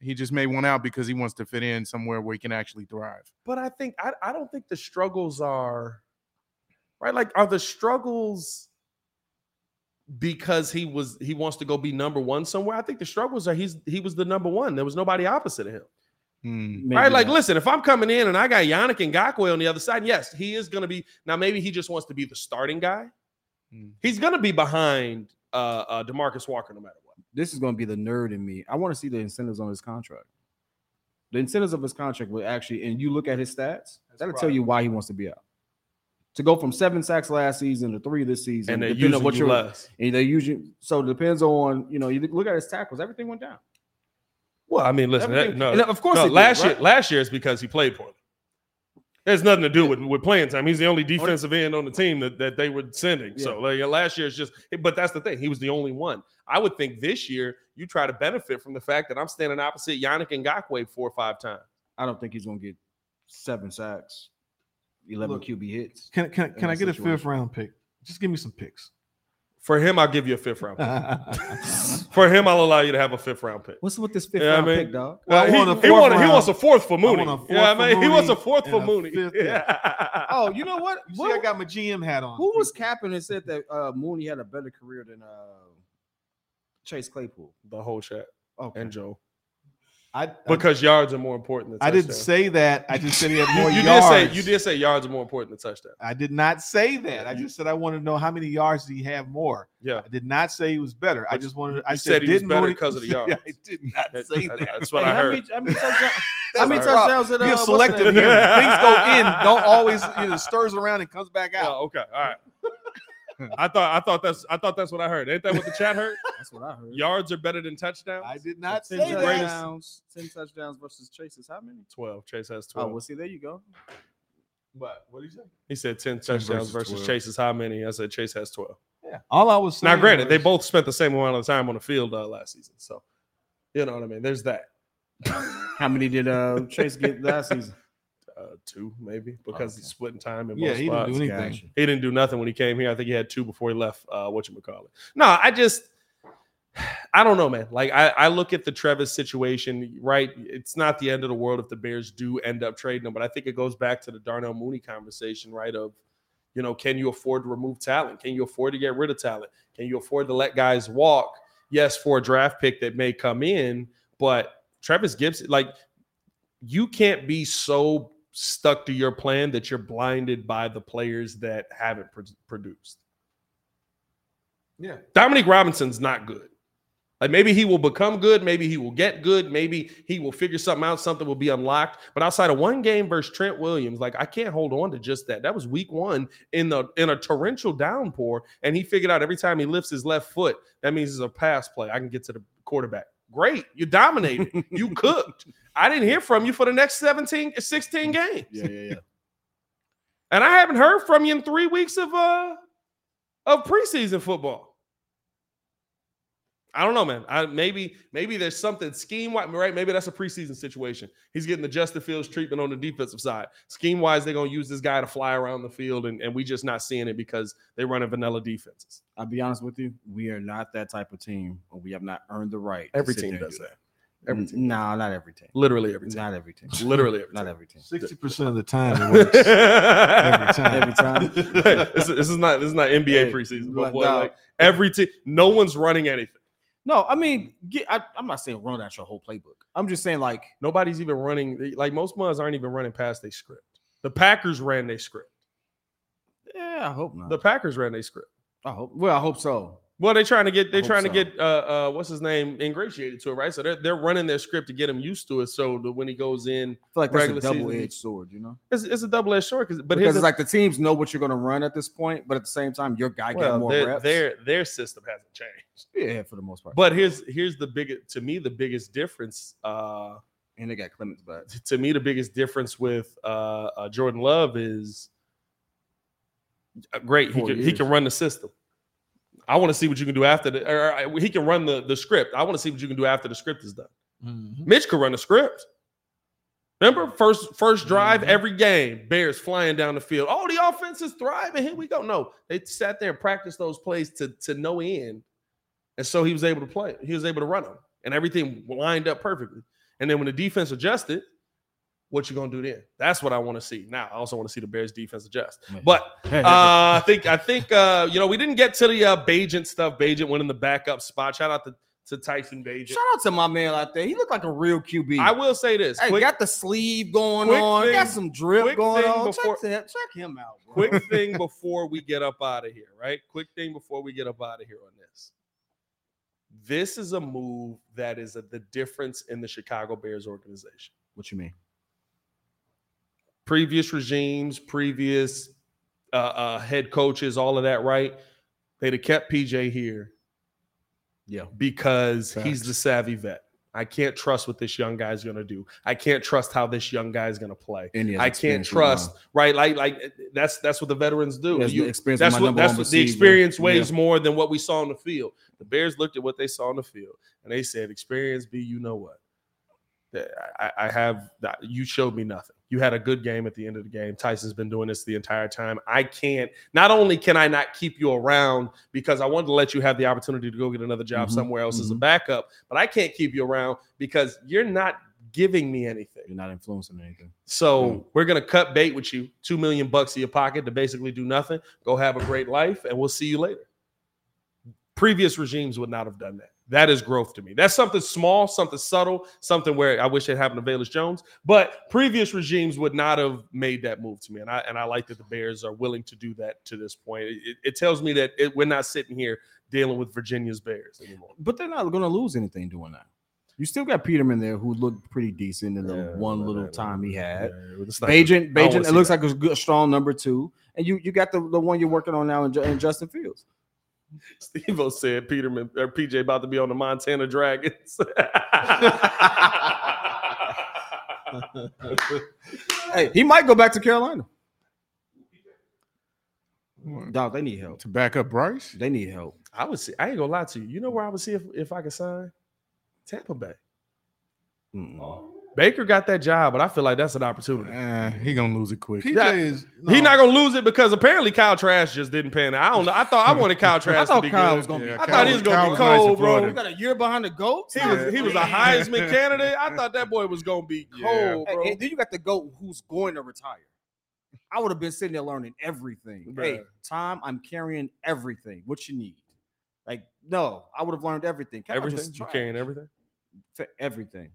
he just made one out because he wants to fit in somewhere where he can actually thrive. But I think I, I don't think the struggles are right. Like, are the struggles because he was he wants to go be number one somewhere? I think the struggles are he's he was the number one. There was nobody opposite of him. Maybe right? Like, not. listen, if I'm coming in and I got Yannick and Ngakoue on the other side, yes, he is going to be. Now, maybe he just wants to be the starting guy. Hmm. He's going to be behind uh, uh Demarcus Walker no matter what. this is going to be the nerd in me. I want to see the incentives on his contract. The incentives of his contract will actually, and you look at his stats, that'll tell you why he wants to be out. To go from seven sacks last season to three this season, And they're using what you you're less. and they usually so it depends on you know you look at his tackles, everything went down. Well, I mean, listen, that, no, and of course no, it did, last year, right? last year is because he played poorly. There's nothing to do with, with playing time. He's the only defensive end on the team that, that they were sending. So like last year is just, but that's the thing. He was the only one. I would think this year you try to benefit from the fact that I'm standing opposite Yannick and Ngakoue four or five times. I don't think he's going to get seven sacks, eleven Look, QB hits. can can can I that get a fifth round pick? Just give me some picks. For him, I'll give you a fifth round. pick. For him, I'll allow you to have a fifth round pick. What's with this fifth Yeah, I round mean- pick, dog? Well, I he, want a he, want, he wants a fourth for Mooney. want a yeah, fourth man, for he wants a fourth for a Mooney. fifth, yeah. Oh, you know what? You see, I got my GM hat on. Who was capping and said that uh, Mooney had a better career than uh, Chase Claypool? the whole chat Okay. and Joe I, I, because yards are more important than touchdowns. I didn't say that. I just said he had more you did yards. say you did say yards are more important than touchdowns. I did not say that. I just said I wanted to know how many yards did he have more. Yeah. I did not say he was better. I just wanted. I you said, said he was didn't better Mooney- 'cause of the Yeah, yards. I did not That- say that- that. That's what Hey, I how heard. many- how many touchdowns- That's how many touchdowns did, uh, Be a selective name? hearer. Things go in, don't always you know stirs around and comes back out. Oh, okay, all right. I thought I thought that's I thought that's what I heard. Ain't that what the chat heard? That's what I heard. Yards are better than touchdowns. I did not ten say that. touchdowns, ten touchdowns versus Chase's. How many? Twelve. Chase has Oh, twelve. well, see, there you go. But what did you say? he said ten 10 touchdowns versus versus 12. Chase is how many? I said Chase has twelve. Yeah. All I was saying. Now, granted, they both spent the same amount of time on the field uh, last season, so you know what I mean. There's that. How many did uh, Chase get last season? Uh, two maybe because he's splitting time in Yeah, both he didn't do spots. anything. Gotcha. He didn't do nothing when he came here. I think he had two before he left. Uh, what you call it? No, I just, I don't know, man. Like I, I look at the Trevis situation. Right, it's not the end of the world if the Bears do end up trading him, but I think it goes back to the Darnell Mooney conversation, right? Of, you know, can you afford to remove talent? Can you afford to get rid of talent? Can you afford to let guys walk? Yes, for a draft pick that may come in, but Trevis Gipson, like, you can't be so stuck to your plan that you're blinded by the players that haven't pro- produced. Yeah. Dominique Robinson's not good. Like maybe he will become good, maybe he will get good, maybe he will figure something out, something will be unlocked. But outside of one game versus Trent Williams, like I can't hold on to just that. That was week one in the in a torrential downpour, and he figured out every time he lifts his left foot, that means it's a pass play. I can get to the quarterback. Great, you dominated, you cooked. I didn't hear from you for the next 17, 16 games. Yeah, yeah, yeah. And I haven't heard from you in three weeks of uh of preseason football. I don't know, man. I maybe maybe there's something scheme wise, right? Maybe that's a preseason situation. He's getting the Justin Fields treatment on the defensive side. Scheme wise, they're gonna use this guy to fly around the field, and, and we just not seeing it because they run running vanilla defenses. I'll be honest with you. We are not that type of team, or we have not earned the right. to Every sit team does do that. Every mm, team. Nah, not every team. Literally every team. Not every team. Literally every Not every team. Sixty percent of the time it works. every time. Every time. this, is, this is not this is not NBA Hey, preseason, but but boy, no. like every team, no one's running anything. No, I mean, get, I, I'm not saying run out your whole playbook. I'm just saying like Nobody's even running. Like most mugs aren't even running past their script. The Packers ran their script. Yeah, I hope not. The Packers ran their script. I hope. Well, I hope so. Well, they're trying to get they're trying to get uh uh what's his name ingratiated to it, right? So they're they're running their script to get him used to it. So that when he goes in, I feel like that's a double edged sword, you know. it's, it's a double edged sword. Because but because it's like the teams know what you're going to run at this point, but at the same time, your guy well, get more their, reps. their their system hasn't changed. yeah, for the most part. But here's here's the biggest to me the biggest difference. Uh, and they got Clemens back. to me the biggest difference with uh, uh Jordan Love is uh, great. He Four can, he can run the system. I want to see what you can do after the. Or, he can run the the script. I want to see what you can do after the script is done. Mhm. Mitch could run the script. Remember first first drive Mhm. every game, Bears flying down the field. Oh, the offense is thriving. Here we go. No, they sat there and practiced those plays to to no end, and so he was able to play. He was able to run them, and everything lined up perfectly. And then when the defense adjusted, what you gonna do then? That's what I want to see. Now, I also want to see the Bears defense adjust. But uh, I think I think uh, you know we didn't get to the uh, Bagent stuff. Bagent went in the backup spot. Shout out to, to Tyson Bagent. Shout out to my man out there. He looked like a real QB. I will say this. Hey, quick, got the sleeve going quick on. got some drip going on. before- check, that, check him out. Bro. quick thing before we get up out of here, right? Quick thing before we get up out of here on this. This is a move that is a, the difference in the Chicago Bears organization. What you mean? Previous regimes, previous uh, uh, head coaches, all of that, right? They'd have kept PJ here Yeah. because he's the savvy vet. I can't trust what this young guy's going to do. I can't trust how this young guy's going to play. And he has I can't trust, mine. right? Like, like that's that's what the veterans do. He has the experience that's what that's what the experience Yeah. weighs more than what we saw on the field. The Bears looked at what they saw on the field and they said, "Experience, be you know what." I, I have that you showed me nothing. You had a good game at the end of the game. Tyson's been doing this the entire time. I can't. Not only can I not keep you around because I wanted to let you have the opportunity to go get another job Mhm, somewhere else as a mhm. backup, but I can't keep you around because you're not giving me anything. You're not influencing anything. So Mm. we're gonna cut bait with you, two million bucks in your pocket to basically do nothing. Go have a great life, and we'll see you later. Previous regimes would not have done that. That is growth to me. That's something small, something subtle, something where I wish it happened to Velus Jones. But previous regimes would not have made that move to me, and I and I like that the Bears are willing to do that to this point. It, it- tells me that it, we're not sitting here dealing with Virginia's Bears anymore. But they're not going to lose anything doing that. You still got Peterman there who looked pretty decent in the Yeah, one little time he had. Yeah, it's not- Bagent, I don't Bagent, wanna it looks that. like a good, strong number two. And you you got the, the one you're working on now in, in Justin Fields. Steve O said Peterman or PJ about to be on the Montana Dragons. Hey, he might go back to Carolina. Dog, they need help. to back up Bryce. They need help. I would see. I ain't gonna lie to you. You know where I would see if, if I could sign Tampa Bay. Mm-mm. Oh. Baker got that job, but I feel like that's an opportunity. Eh, he gonna lose it quick. PJ That- is He no. not gonna lose it because apparently Kyle Trask just didn't pan out. I don't know. I thought I wanted Kyle Trask I thought to be Kyle good. was gonna be- I Kyle thought he was was- gonna Kyle be was nice cold, bro. We got a year behind the goats. He was he was a Heisman candidate. I thought that boy was gonna be cold, Hey, bro. and then you got the goat who's going to retire. I would have been sitting there learning everything. Hey, Tom, I'm carrying everything. What you need? Like, no, I would have learned everything. Kyle everything. You carrying everything. F- everything.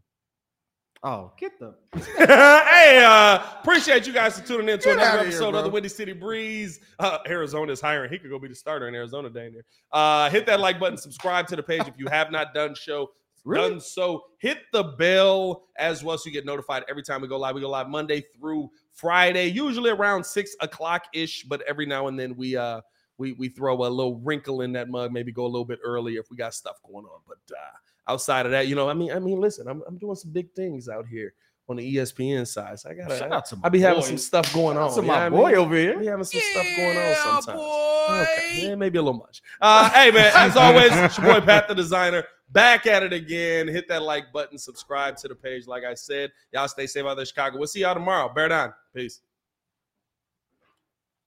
Oh, get the hey, uh, appreciate you guys for tuning in to Get another outta here, episode of the Windy City Breeze. Uh, Arizona is hiring. He could go be the starter in Arizona, dang near. Uh, hit that like button, subscribe to the page if you have not done so. Really? Done so. Hit the bell as well so you get notified every time we go live. We go live Monday through Friday, usually around six o'clock ish, but every now and then we uh we we throw a little wrinkle in that mug, maybe go a little bit early if we got stuff going on. But uh outside of that, you know, I mean, I mean, listen, I'm I'm doing some big things out here on the ESPN side. So I gotta Shout out to my I be having some stuff going on. That's you my what I boy mean? over I here. be having some stuff going on sometimes. boy. Okay, yeah, maybe a little much. Uh, hey man, as always, it's your boy Pat the Designer back at it again. Hit that like button, subscribe to the page. Like I said, y'all stay safe out there, Chicago. We'll see y'all tomorrow. Bear down. Peace.